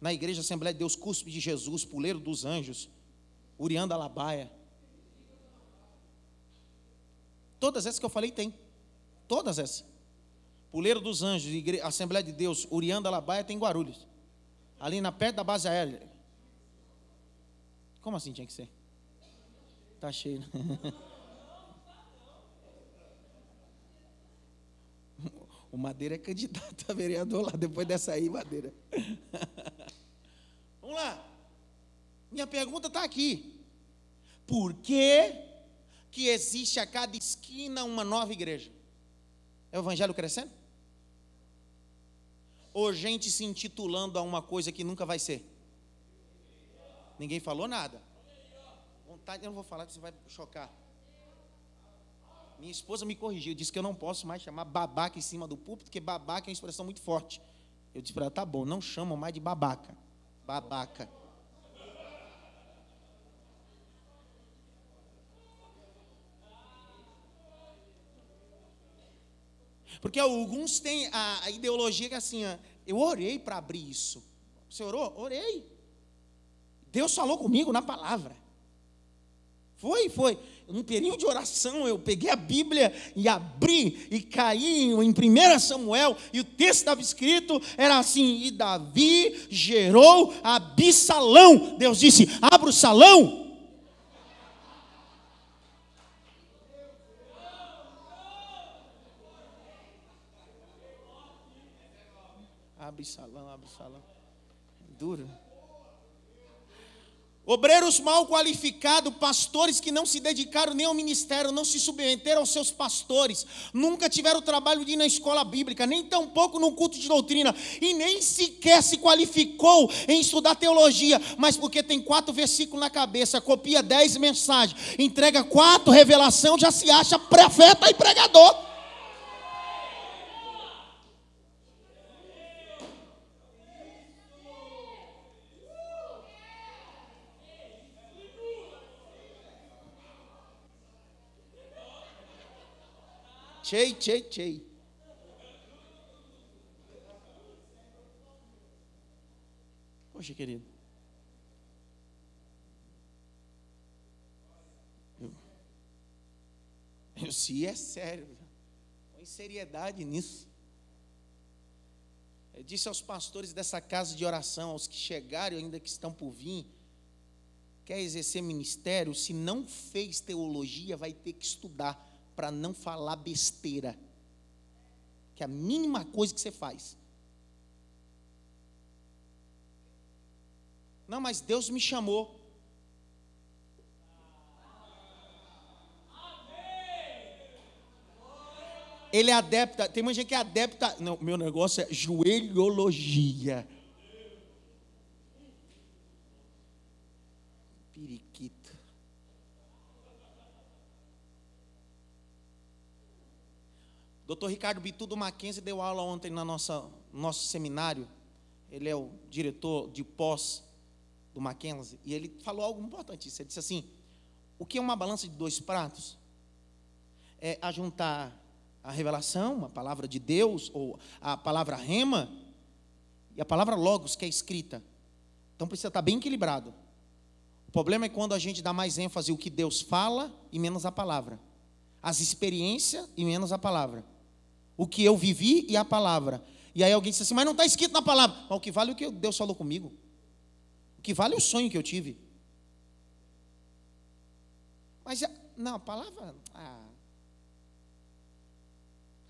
na igreja Assembleia de Deus, Cuspe de Jesus, Puleiro dos Anjos, Urianda Labaia. Todas essas que eu falei tem. Todas essas. Puleiro dos Anjos, igreja, Assembleia de Deus, Urianda Labaia tem Guarulhos. Ali na perto da base aérea. Como assim tinha que ser? Tá cheio. Né? O Madeira é candidato a vereador lá, depois dessa aí, Madeira. Vamos lá. Minha pergunta está aqui. Por que, que existe a cada esquina uma nova igreja? É o evangelho crescendo? Ou gente se intitulando a uma coisa que nunca vai ser? Ninguém falou nada. Vontade, eu não vou falar que você vai chocar. Minha esposa me corrigiu, disse que eu não posso mais chamar babaca em cima do púlpito, porque babaca é uma expressão muito forte. Eu disse para ela, tá bom, não chamam mais de babaca. Babaca. Porque alguns têm a, a ideologia que é assim, eu orei para abrir isso. Você orou? Orei. Deus falou comigo na palavra. Foi, foi. Num período de oração, eu peguei a Bíblia e abri e caí em 1 Samuel, e o texto estava escrito, era assim: E Davi gerou Abissalão. Deus disse: Abra o salão. Abre salão, abre salão. Duro. Obreiros mal qualificados, pastores que não se dedicaram nem ao ministério, não se submeteram aos seus pastores, nunca tiveram o trabalho de ir na escola bíblica, nem tampouco no culto de doutrina, e nem sequer se qualificou em estudar teologia, mas porque tem quatro versículos na cabeça, copia dez mensagens, entrega quatro revelação, já se acha profeta e pregador. Tchei, tchei, tchei. Poxa, querido. Eu, se é sério. Põe seriedade nisso. Eu disse aos pastores dessa casa de oração, aos que chegaram ainda que estão por vir, quer exercer ministério, se não fez teologia, vai ter que estudar para não falar besteira. Que é a mínima coisa que você faz. Não, mas Deus me chamou. Ele é adepta, tem uma gente que é adepta. Não, meu negócio é joelhologia. Dr. Ricardo Bitudo Mackenzie deu aula ontem no nosso, nosso seminário. Ele é o diretor de pós do Mackenzie. E ele falou algo importantíssimo. Ele disse assim: o que é uma balança de dois pratos? É ajuntar a revelação, a palavra de Deus, ou a palavra rema, e a palavra logos, que é escrita. Então precisa estar bem equilibrado. O problema é quando a gente dá mais ênfase o que Deus fala e menos a palavra. As experiências e menos a palavra o que eu vivi e a palavra. E aí alguém disse assim, mas não está escrito na palavra. Mas o que vale é o que Deus falou comigo. O que vale é o sonho que eu tive. Mas, não, a palavra. Ah.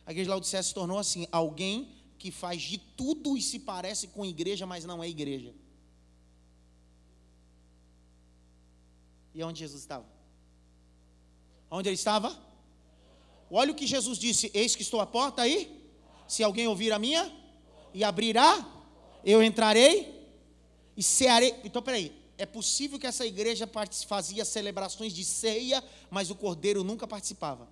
A igreja de Laodicea se tornou assim: alguém que faz de tudo e se parece com igreja, mas não é igreja. E onde Jesus estava? Onde ele estava? Olha o que Jesus disse: Eis que estou à porta aí. Se alguém ouvir a minha e abrirá, eu entrarei e cearei. Então, peraí. É possível que essa igreja fazia celebrações de ceia, mas o cordeiro nunca participava.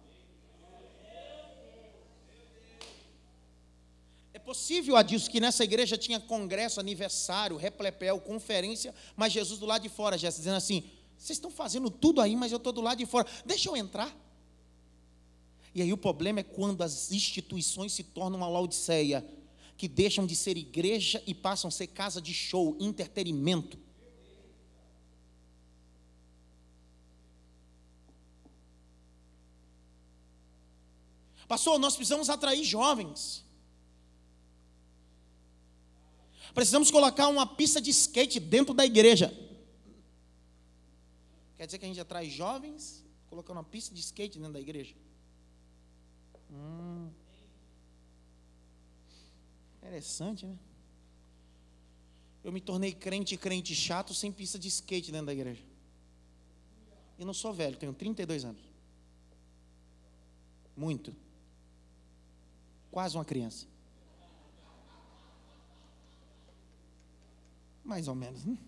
É possível, Adilson, que nessa igreja tinha congresso, aniversário, replepel, conferência, mas Jesus do lado de fora, já dizendo assim: vocês estão fazendo tudo aí, mas eu estou do lado de fora, deixa eu entrar. E aí o problema é quando as instituições se tornam uma Laodiceia, que deixam de ser igreja e passam a ser casa de show, entretenimento. Pastor, nós precisamos atrair jovens. Precisamos colocar uma pista de skate dentro da igreja. Quer dizer que a gente atrai jovens colocando uma pista de skate dentro da igreja? Hum. Interessante, né? Eu me tornei crente, crente chato, sem pista de skate dentro da igreja. E não sou velho, tenho 32 anos. Muito. Quase uma criança. Mais ou menos, né?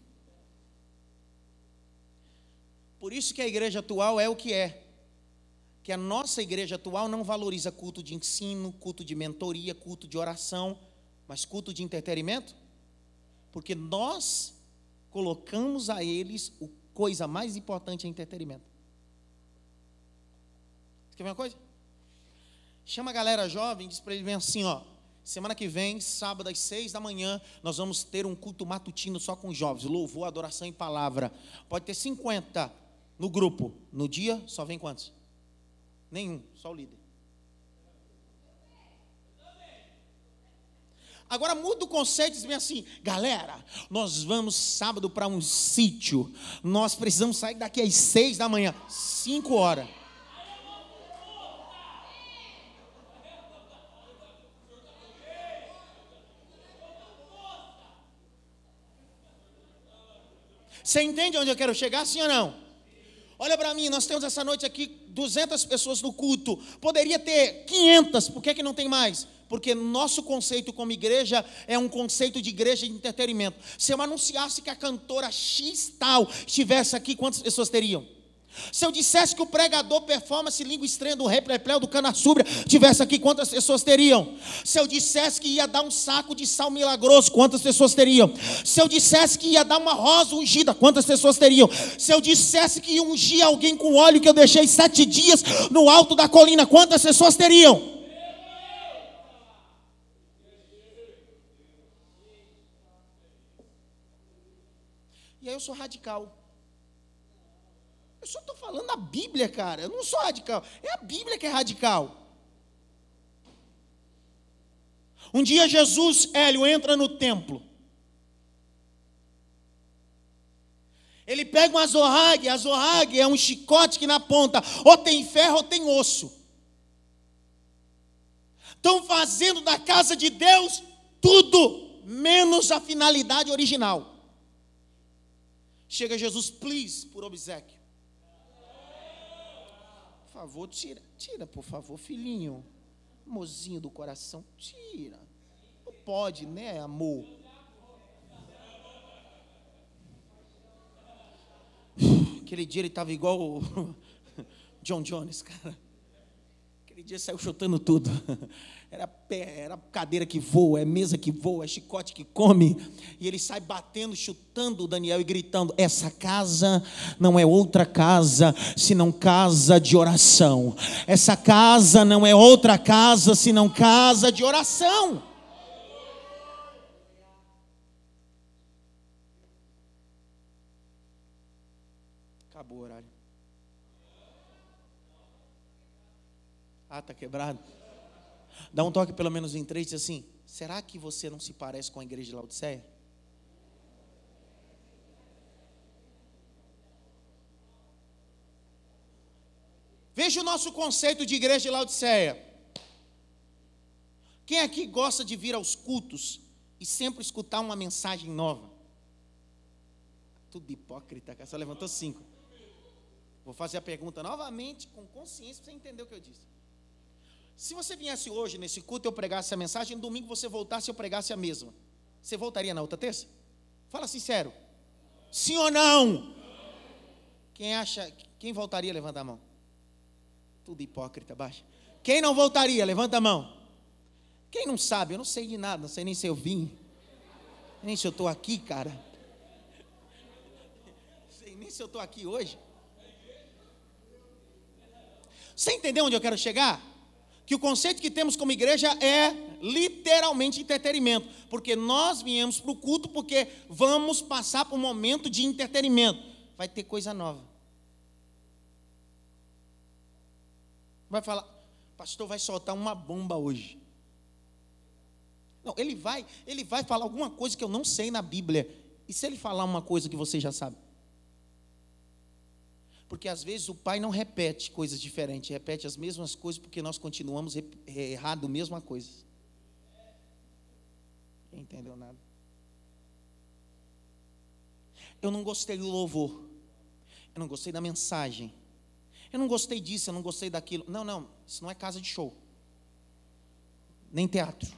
Por isso que a igreja atual é o que é. Que a nossa igreja atual não valoriza culto de ensino, culto de mentoria, culto de oração, mas culto de entretenimento. Porque nós colocamos a eles o coisa mais importante é entretenimento. Quer ver uma coisa? Chama a galera jovem, diz para eles bem assim, ó. Semana que vem, sábado às seis da manhã, nós vamos ter um culto matutino só com jovens, louvor, adoração e palavra. Pode ter 50 no grupo. No dia, só vem quantos? Nenhum, só o líder. Agora muda o conceito e diz bem assim, galera, nós vamos sábado para um sítio. Nós precisamos sair daqui às seis da manhã, cinco horas. Você entende onde eu quero chegar, sim ou não? Olha para mim, nós temos essa noite aqui 200 pessoas no culto. Poderia ter 500, por que, que não tem mais? Porque nosso conceito como igreja é um conceito de igreja de entretenimento. Se eu anunciasse que a cantora X tal estivesse aqui, quantas pessoas teriam? Se eu dissesse que o pregador performance língua estranha do rei Plepleu do Cana Súbria tivesse aqui, quantas pessoas teriam? Se eu dissesse que ia dar um saco de sal milagroso, quantas pessoas teriam? Se eu dissesse que ia dar uma rosa ungida, quantas pessoas teriam? Se eu dissesse que ia ungir alguém com óleo que eu deixei sete dias no alto da colina, quantas pessoas teriam? E aí eu sou radical. Eu só estou falando a Bíblia, cara. Eu não sou radical. É a Bíblia que é radical. Um dia Jesus, Hélio, entra no templo. Ele pega azorrague, a azorrague é um chicote que na ponta ou tem ferro ou tem osso. Estão fazendo da casa de Deus tudo, menos a finalidade original. Chega Jesus, please, por obsequio favor, tira, tira, por favor, filhinho, mozinho do coração, tira. Não pode, né, amor? Aquele dia ele estava igual o John Jones, cara. Aquele dia saiu chutando tudo. Era pé, era cadeira que voa, é mesa que voa, é chicote que come. E ele sai batendo, chutando o Daniel e gritando: Essa casa não é outra casa senão casa de oração. Essa casa não é outra casa senão casa de oração. Acabou o horário. Ah, tá quebrado. Dá um toque pelo menos em três e diz assim: será que você não se parece com a igreja de Laodiceia? Veja o nosso conceito de igreja de Laodiceia. Quem aqui gosta de vir aos cultos e sempre escutar uma mensagem nova? Tudo hipócrita, só levantou cinco. Vou fazer a pergunta novamente, com consciência, para você entender o que eu disse. Se você viesse hoje nesse culto eu pregasse a mensagem, no domingo você voltasse e eu pregasse a mesma, você voltaria na outra terça? Fala sincero. Sim ou não? Quem acha, quem voltaria, levanta a mão. Tudo hipócrita, baixa. Quem não voltaria, levanta a mão. Quem não sabe, eu não sei de nada, não sei nem se eu vim, nem se eu estou aqui, cara. Sei nem se eu estou aqui hoje. Você entendeu onde eu quero chegar? Que o conceito que temos como igreja é literalmente entretenimento, porque nós viemos para o culto porque vamos passar por um momento de entretenimento. Vai ter coisa nova. Vai falar, pastor vai soltar uma bomba hoje. Não, ele vai, ele vai falar alguma coisa que eu não sei na Bíblia. E se ele falar uma coisa que você já sabe? Porque às vezes o pai não repete coisas diferentes, repete as mesmas coisas porque nós continuamos errado a mesma coisa. entendeu nada. Eu não gostei do louvor. Eu não gostei da mensagem. Eu não gostei disso, eu não gostei daquilo. Não, não, isso não é casa de show. Nem teatro.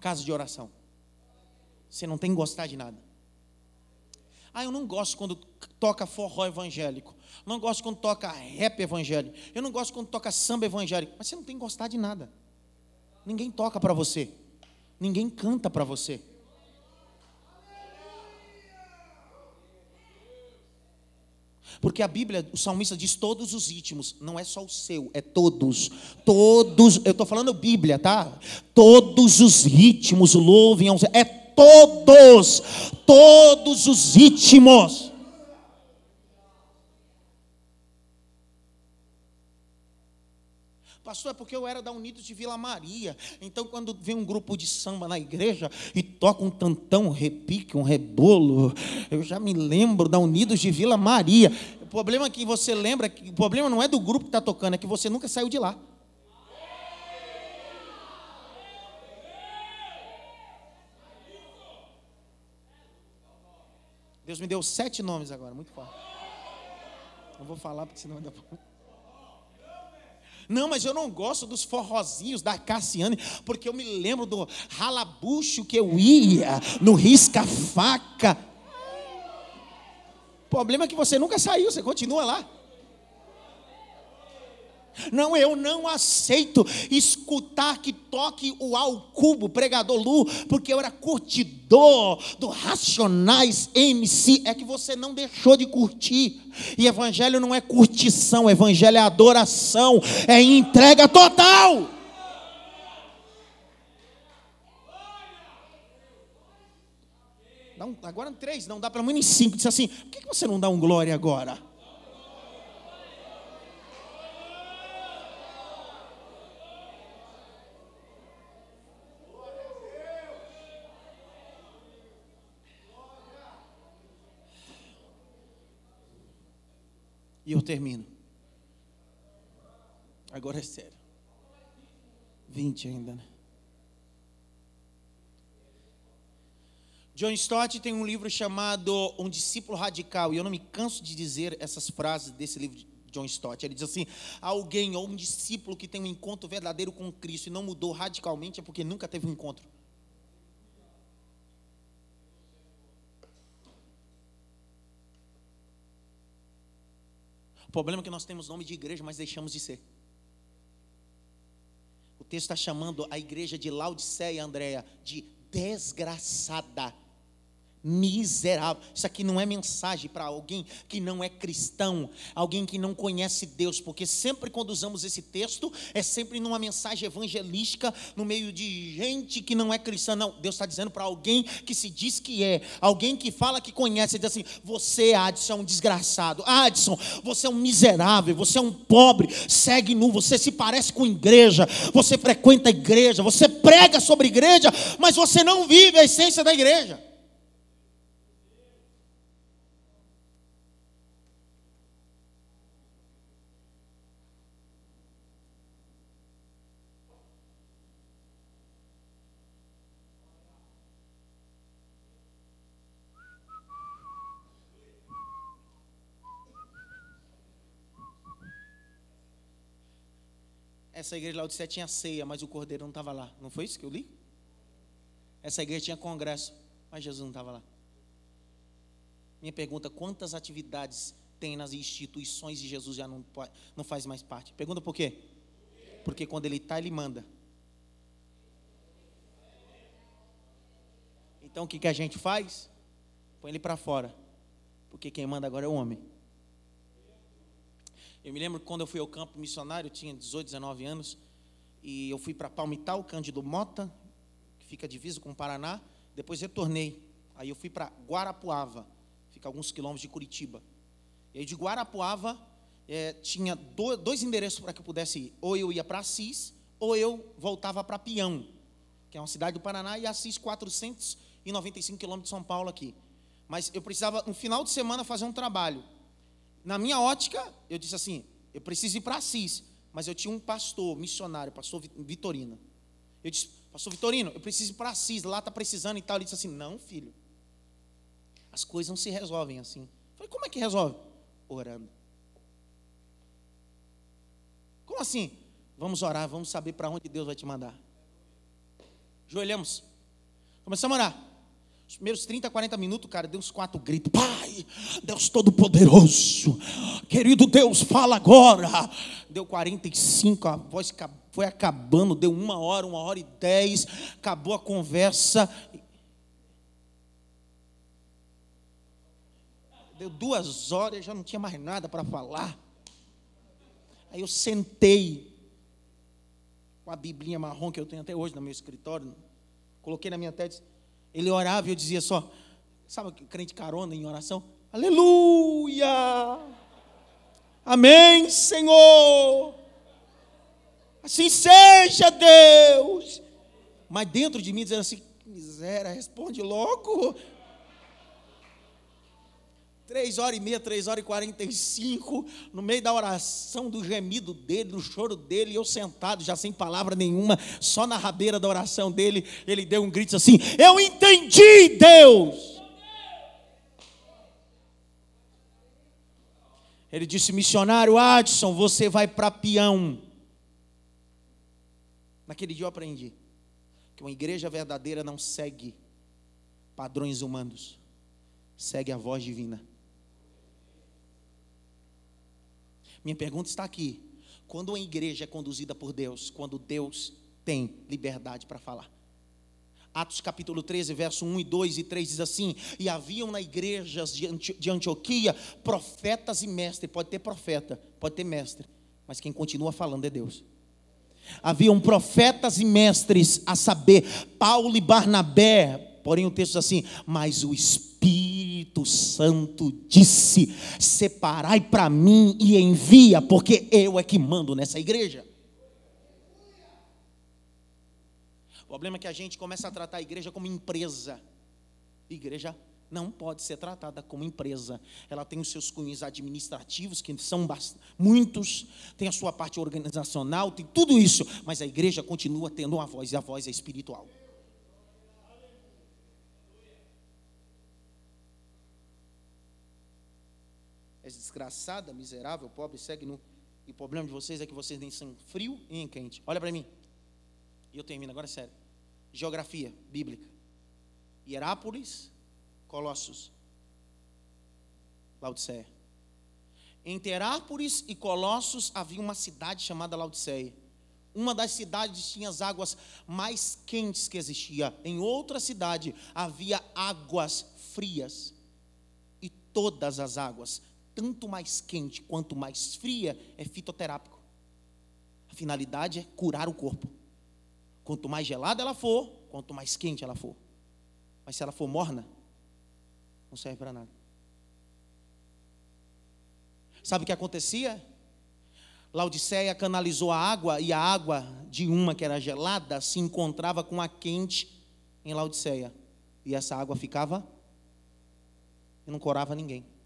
Casa de oração. Você não tem que gostar de nada. Ah, eu não gosto quando toca forró evangélico. Não gosto quando toca rap evangélico. Eu não gosto quando toca samba evangélico. Mas você não tem que gostar de nada. Ninguém toca para você. Ninguém canta para você. Porque a Bíblia, o salmista diz todos os ritmos, não é só o seu, é todos. Todos, eu estou falando Bíblia, tá? Todos os ritmos louvem. É todos, todos os ritmos. Pastor, é porque eu era da Unidos de Vila Maria. Então, quando vem um grupo de samba na igreja e toca um tantão, um repique, um rebolo, eu já me lembro da Unidos de Vila Maria. O problema é que você lembra, o problema não é do grupo que está tocando, é que você nunca saiu de lá. Deus me deu sete nomes agora, muito forte. Não vou falar porque senão ainda. Não, mas eu não gosto dos forrozinhos da Cassiane, porque eu me lembro do ralabucho que eu ia no risca-faca. O problema é que você nunca saiu, você continua lá. Não, eu não aceito escutar que toque o ao cubo, pregador Lu, porque eu era curtidor do Racionais MC. É que você não deixou de curtir. E evangelho não é curtição, evangelho é adoração, é entrega total. Um, agora três, não dá pelo menos cinco. Disse assim: por que você não dá um glória agora? E eu termino. Agora é sério. 20 ainda, né? John Stott tem um livro chamado Um Discípulo Radical, e eu não me canso de dizer essas frases desse livro de John Stott. Ele diz assim: alguém ou um discípulo que tem um encontro verdadeiro com Cristo e não mudou radicalmente é porque nunca teve um encontro. Problema é que nós temos nome de igreja, mas deixamos de ser. O texto está chamando a igreja de Laodiceia, Andréia, de desgraçada miserável. Isso aqui não é mensagem para alguém que não é cristão, alguém que não conhece Deus, porque sempre quando usamos esse texto, é sempre numa mensagem evangelística, no meio de gente que não é cristã. Não, Deus está dizendo para alguém que se diz que é, alguém que fala que conhece, diz assim: Você, Adson, é um desgraçado. Adson, você é um miserável, você é um pobre, segue nu, você se parece com igreja, você frequenta a igreja, você prega sobre igreja, mas você não vive a essência da igreja. Essa igreja lá de Laodicea tinha ceia, mas o cordeiro não estava lá. Não foi isso que eu li? Essa igreja tinha congresso, mas Jesus não estava lá. Minha pergunta: quantas atividades tem nas instituições de Jesus já não, não faz mais parte? Pergunta por quê? Porque quando ele está, ele manda. Então o que, que a gente faz? Põe ele para fora. Porque quem manda agora é o homem. Eu me lembro quando eu fui ao campo missionário, tinha 18, 19 anos, e eu fui para Palmital, Cândido Mota, que fica divisa com o Paraná, depois retornei. Aí eu fui para Guarapuava, fica alguns quilômetros de Curitiba. E aí de Guarapuava é, tinha dois endereços para que eu pudesse ir. Ou eu ia para Assis, ou eu voltava para Pião, que é uma cidade do Paraná, e Assis, 495 quilômetros de São Paulo aqui. Mas eu precisava, no final de semana, fazer um trabalho. Na minha ótica, eu disse assim: eu preciso ir para Assis. Mas eu tinha um pastor, missionário, pastor Vitorino. Eu disse: Pastor Vitorino, eu preciso ir para Assis, lá está precisando e tal. Ele disse assim: Não, filho, as coisas não se resolvem assim. Eu falei: Como é que resolve? Orando. Como assim? Vamos orar, vamos saber para onde Deus vai te mandar. Joelhamos. Começamos a orar. Os primeiros 30, 40 minutos, cara, deu uns quatro gritos. Pai, Deus Todo-Poderoso, querido Deus, fala agora. Deu 45, a voz foi acabando, deu uma hora, uma hora e dez, acabou a conversa. Deu duas horas, já não tinha mais nada para falar. Aí eu sentei com a biblinha marrom que eu tenho até hoje no meu escritório, coloquei na minha testa ele orava e eu dizia só, sabe o crente carona em oração? Aleluia! Amém, Senhor! Assim seja, Deus! Mas dentro de mim dizendo assim, miséria, responde logo. Três horas e meia, três horas e quarenta e cinco, no meio da oração, do gemido dele, do choro dele, eu sentado, já sem palavra nenhuma, só na rabeira da oração dele, ele deu um grito assim: Eu entendi, Deus! Ele disse: Missionário Adson, você vai para peão. Naquele dia eu aprendi que uma igreja verdadeira não segue padrões humanos, segue a voz divina. Minha pergunta está aqui. Quando uma igreja é conduzida por Deus, quando Deus tem liberdade para falar. Atos capítulo 13, verso 1 e 2 e 3 diz assim: E haviam na igrejas de Antioquia profetas e mestres. Pode ter profeta, pode ter mestre, mas quem continua falando é Deus. Haviam profetas e mestres, a saber, Paulo e Barnabé, porém o texto diz assim: Mas o Espírito Espírito Santo disse: Separai para mim e envia, porque eu é que mando nessa igreja. O problema é que a gente começa a tratar a igreja como empresa. Igreja não pode ser tratada como empresa. Ela tem os seus cunhos administrativos, que são muitos, tem a sua parte organizacional, tem tudo isso, mas a igreja continua tendo uma voz, e a voz é espiritual. És desgraçada, miserável, pobre, segue no. E o problema de vocês é que vocês nem são frio e nem quente. Olha para mim. E eu termino agora, é sério. Geografia bíblica. Hierápolis, Colossos, Laodiceia. Entre Herápolis e Colossos havia uma cidade chamada Laodiceia. Uma das cidades tinha as águas mais quentes que existia. Em outra cidade havia águas frias. E todas as águas tanto mais quente quanto mais fria, é fitoterápico. A finalidade é curar o corpo. Quanto mais gelada ela for, quanto mais quente ela for. Mas se ela for morna, não serve para nada. Sabe o que acontecia? Laodiceia canalizou a água e a água de uma que era gelada se encontrava com a quente em Laodiceia. E essa água ficava e não corava ninguém.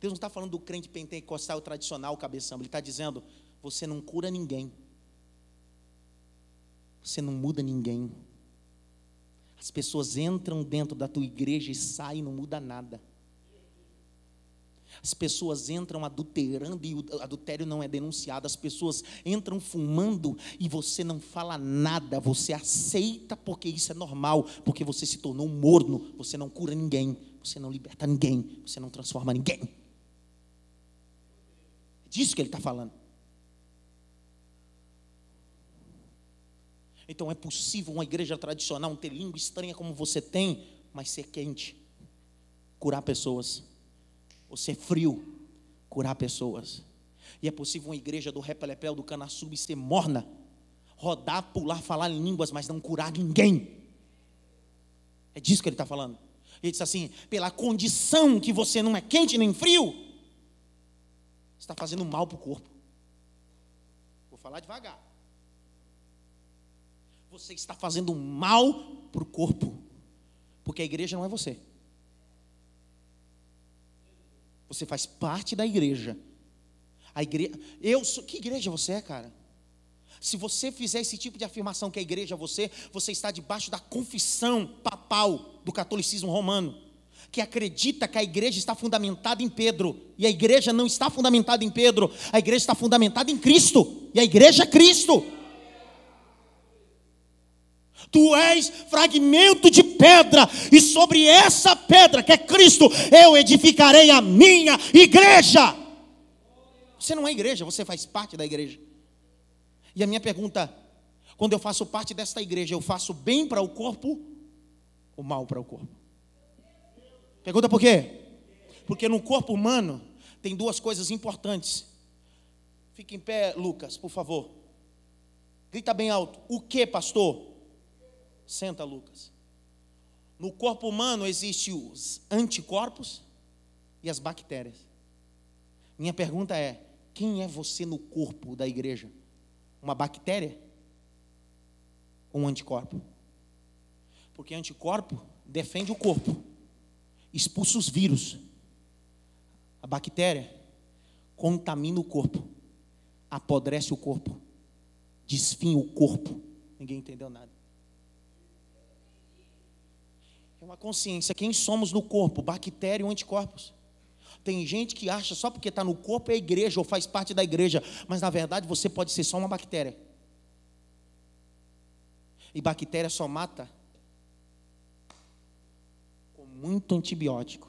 Deus não está falando do crente pentecostal tradicional, cabeção. Ele está dizendo: você não cura ninguém. Você não muda ninguém. As pessoas entram dentro da tua igreja e saem, não muda nada. As pessoas entram adulterando e o adultério não é denunciado. As pessoas entram fumando e você não fala nada. Você aceita porque isso é normal, porque você se tornou morno. Você não cura ninguém, você não liberta ninguém, você não transforma ninguém disso que ele está falando. Então é possível uma igreja tradicional ter língua estranha como você tem, mas ser quente, curar pessoas. Ou ser frio, curar pessoas. E é possível uma igreja do Repelepel, do Canasub ser morna, rodar, pular, falar línguas, mas não curar ninguém. É disso que ele está falando. Ele diz assim: pela condição que você não é quente nem frio, está fazendo mal para o corpo. Vou falar devagar. Você está fazendo mal para o corpo, porque a igreja não é você. Você faz parte da igreja. A igreja, eu sou, que igreja você é, cara? Se você fizer esse tipo de afirmação que a igreja é você, você está debaixo da confissão papal do catolicismo romano, que acredita que a igreja está fundamentada em Pedro, e a igreja não está fundamentada em Pedro, a igreja está fundamentada em Cristo, e a igreja é Cristo. Tu és fragmento de pedra, e sobre essa pedra, que é Cristo, eu edificarei a minha igreja. Você não é igreja, você faz parte da igreja. E a minha pergunta: quando eu faço parte desta igreja, eu faço bem para o corpo ou mal para o corpo? Pergunta por quê? Porque no corpo humano tem duas coisas importantes. Fique em pé, Lucas, por favor. Grita bem alto. O que, pastor? Senta, Lucas. No corpo humano existem os anticorpos e as bactérias. Minha pergunta é: quem é você no corpo da igreja? Uma bactéria ou um anticorpo? Porque anticorpo defende o corpo, expulsa os vírus. A bactéria contamina o corpo, apodrece o corpo, desfinha o corpo. Ninguém entendeu nada. É uma consciência. Quem somos no corpo? Bactéria ou anticorpos? Tem gente que acha só porque está no corpo é igreja ou faz parte da igreja, mas na verdade você pode ser só uma bactéria. E bactéria só mata muito antibiótico.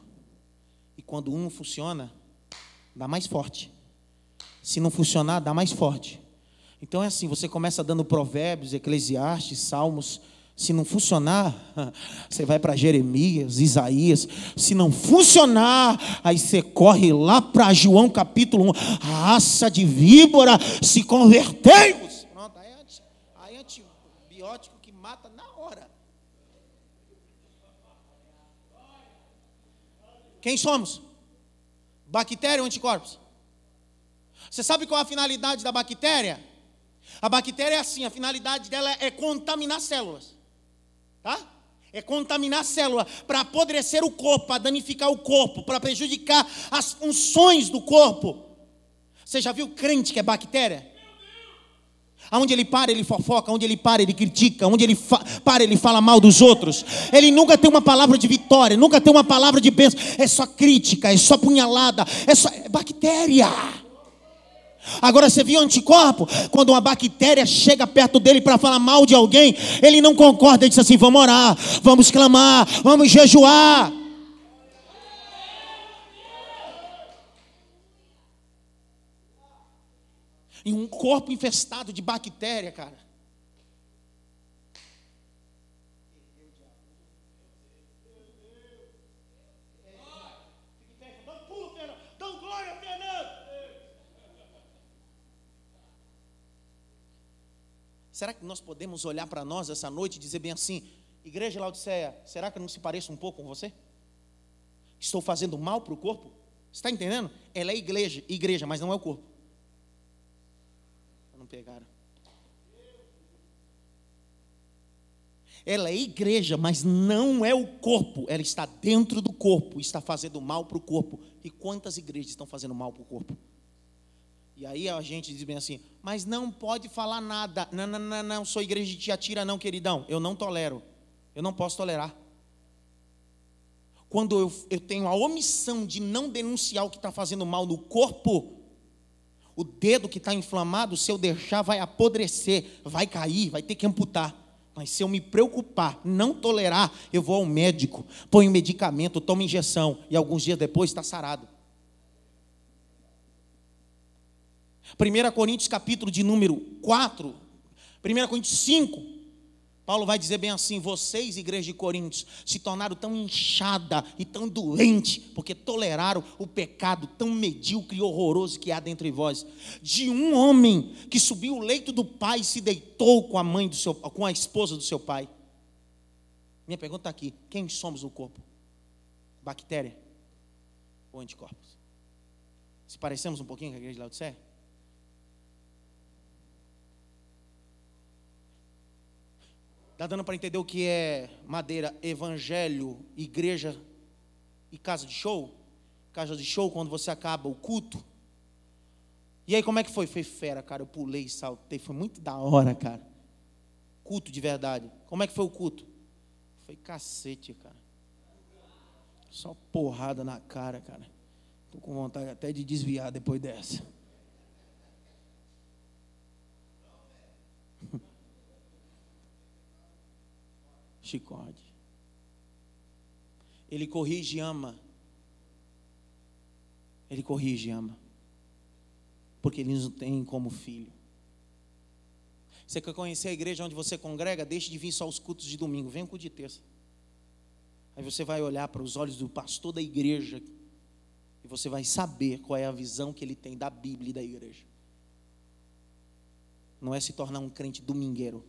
E quando um funciona, dá mais forte. Se não funcionar, dá mais forte. Então é assim, você começa dando provérbios, eclesiastes, salmos, se não funcionar, você vai para Jeremias, Isaías. Se não funcionar, aí você corre lá para João capítulo 1. Raça de víbora, se convertei-vos. Pronto, é aí é antibiótico que mata na hora. Quem somos? Bactéria ou anticorpos? Você sabe qual é a finalidade da bactéria? A bactéria é assim, a finalidade dela é contaminar células tá? É contaminar a célula para apodrecer o corpo, para danificar o corpo, para prejudicar as funções do corpo. Você já viu crente que é bactéria? Aonde ele para, ele fofoca, onde ele para, ele critica, onde ele para, ele fala mal dos outros. Ele nunca tem uma palavra de vitória, nunca tem uma palavra de bênção. É só crítica, é só punhalada, é só é bactéria. Agora você viu o anticorpo? Quando uma bactéria chega perto dele para falar mal de alguém, ele não concorda, ele diz assim: vamos orar, vamos clamar, vamos jejuar. E um corpo infestado de bactéria, cara. Será que nós podemos olhar para nós essa noite e dizer bem assim: Igreja Laodiceia, será que eu não se pareço um pouco com você? Estou fazendo mal para o corpo? Está entendendo? Ela é igreja, igreja, mas não é o corpo. Pegaram. Ela é igreja, mas não é o corpo. Ela está dentro do corpo, está fazendo mal para o corpo. E quantas igrejas estão fazendo mal para o corpo? E aí a gente diz bem assim, mas não pode falar nada. Não, não, não, não, sou igreja de Tiatira não, queridão. Eu não tolero. Eu não posso tolerar. Quando eu, eu tenho a omissão de não denunciar o que está fazendo mal no corpo, o dedo que está inflamado, se eu deixar, vai apodrecer, vai cair, vai ter que amputar. Mas se eu me preocupar, não tolerar, eu vou ao médico, ponho medicamento, tomo injeção e alguns dias depois está sarado. 1 Coríntios capítulo de número 4, 1 Coríntios 5, Paulo vai dizer bem assim: vocês, igreja de Coríntios, se tornaram tão inchada e tão doente, porque toleraram o pecado tão medíocre e horroroso que há dentro de vós. De um homem que subiu o leito do pai e se deitou com a mãe do seu, com a esposa do seu pai. Minha pergunta está aqui: quem somos no corpo? Bactéria ou anticorpos? Se parecemos um pouquinho com a igreja de Laodiceia? Está dando para entender o que é madeira, evangelho, igreja e casa de show? Casa de show, quando você acaba o culto. E aí, como é que foi? Foi fera, cara. Eu pulei, saltei. Foi muito da hora, cara. Culto de verdade. Como é que foi o culto? Foi cacete, cara. Só porrada na cara, cara. Tô com vontade até de desviar depois dessa. Chicote. Ele corrige e ama. Ele corrige e ama. Porque ele nos tem como filho. Você quer conhecer a igreja onde você congrega? Deixe de vir só os cultos de domingo. Vem o culto de terça. Aí você vai olhar para os olhos do pastor da igreja e você vai saber qual é a visão que ele tem da Bíblia e da igreja. Não é se tornar um crente domingueiro.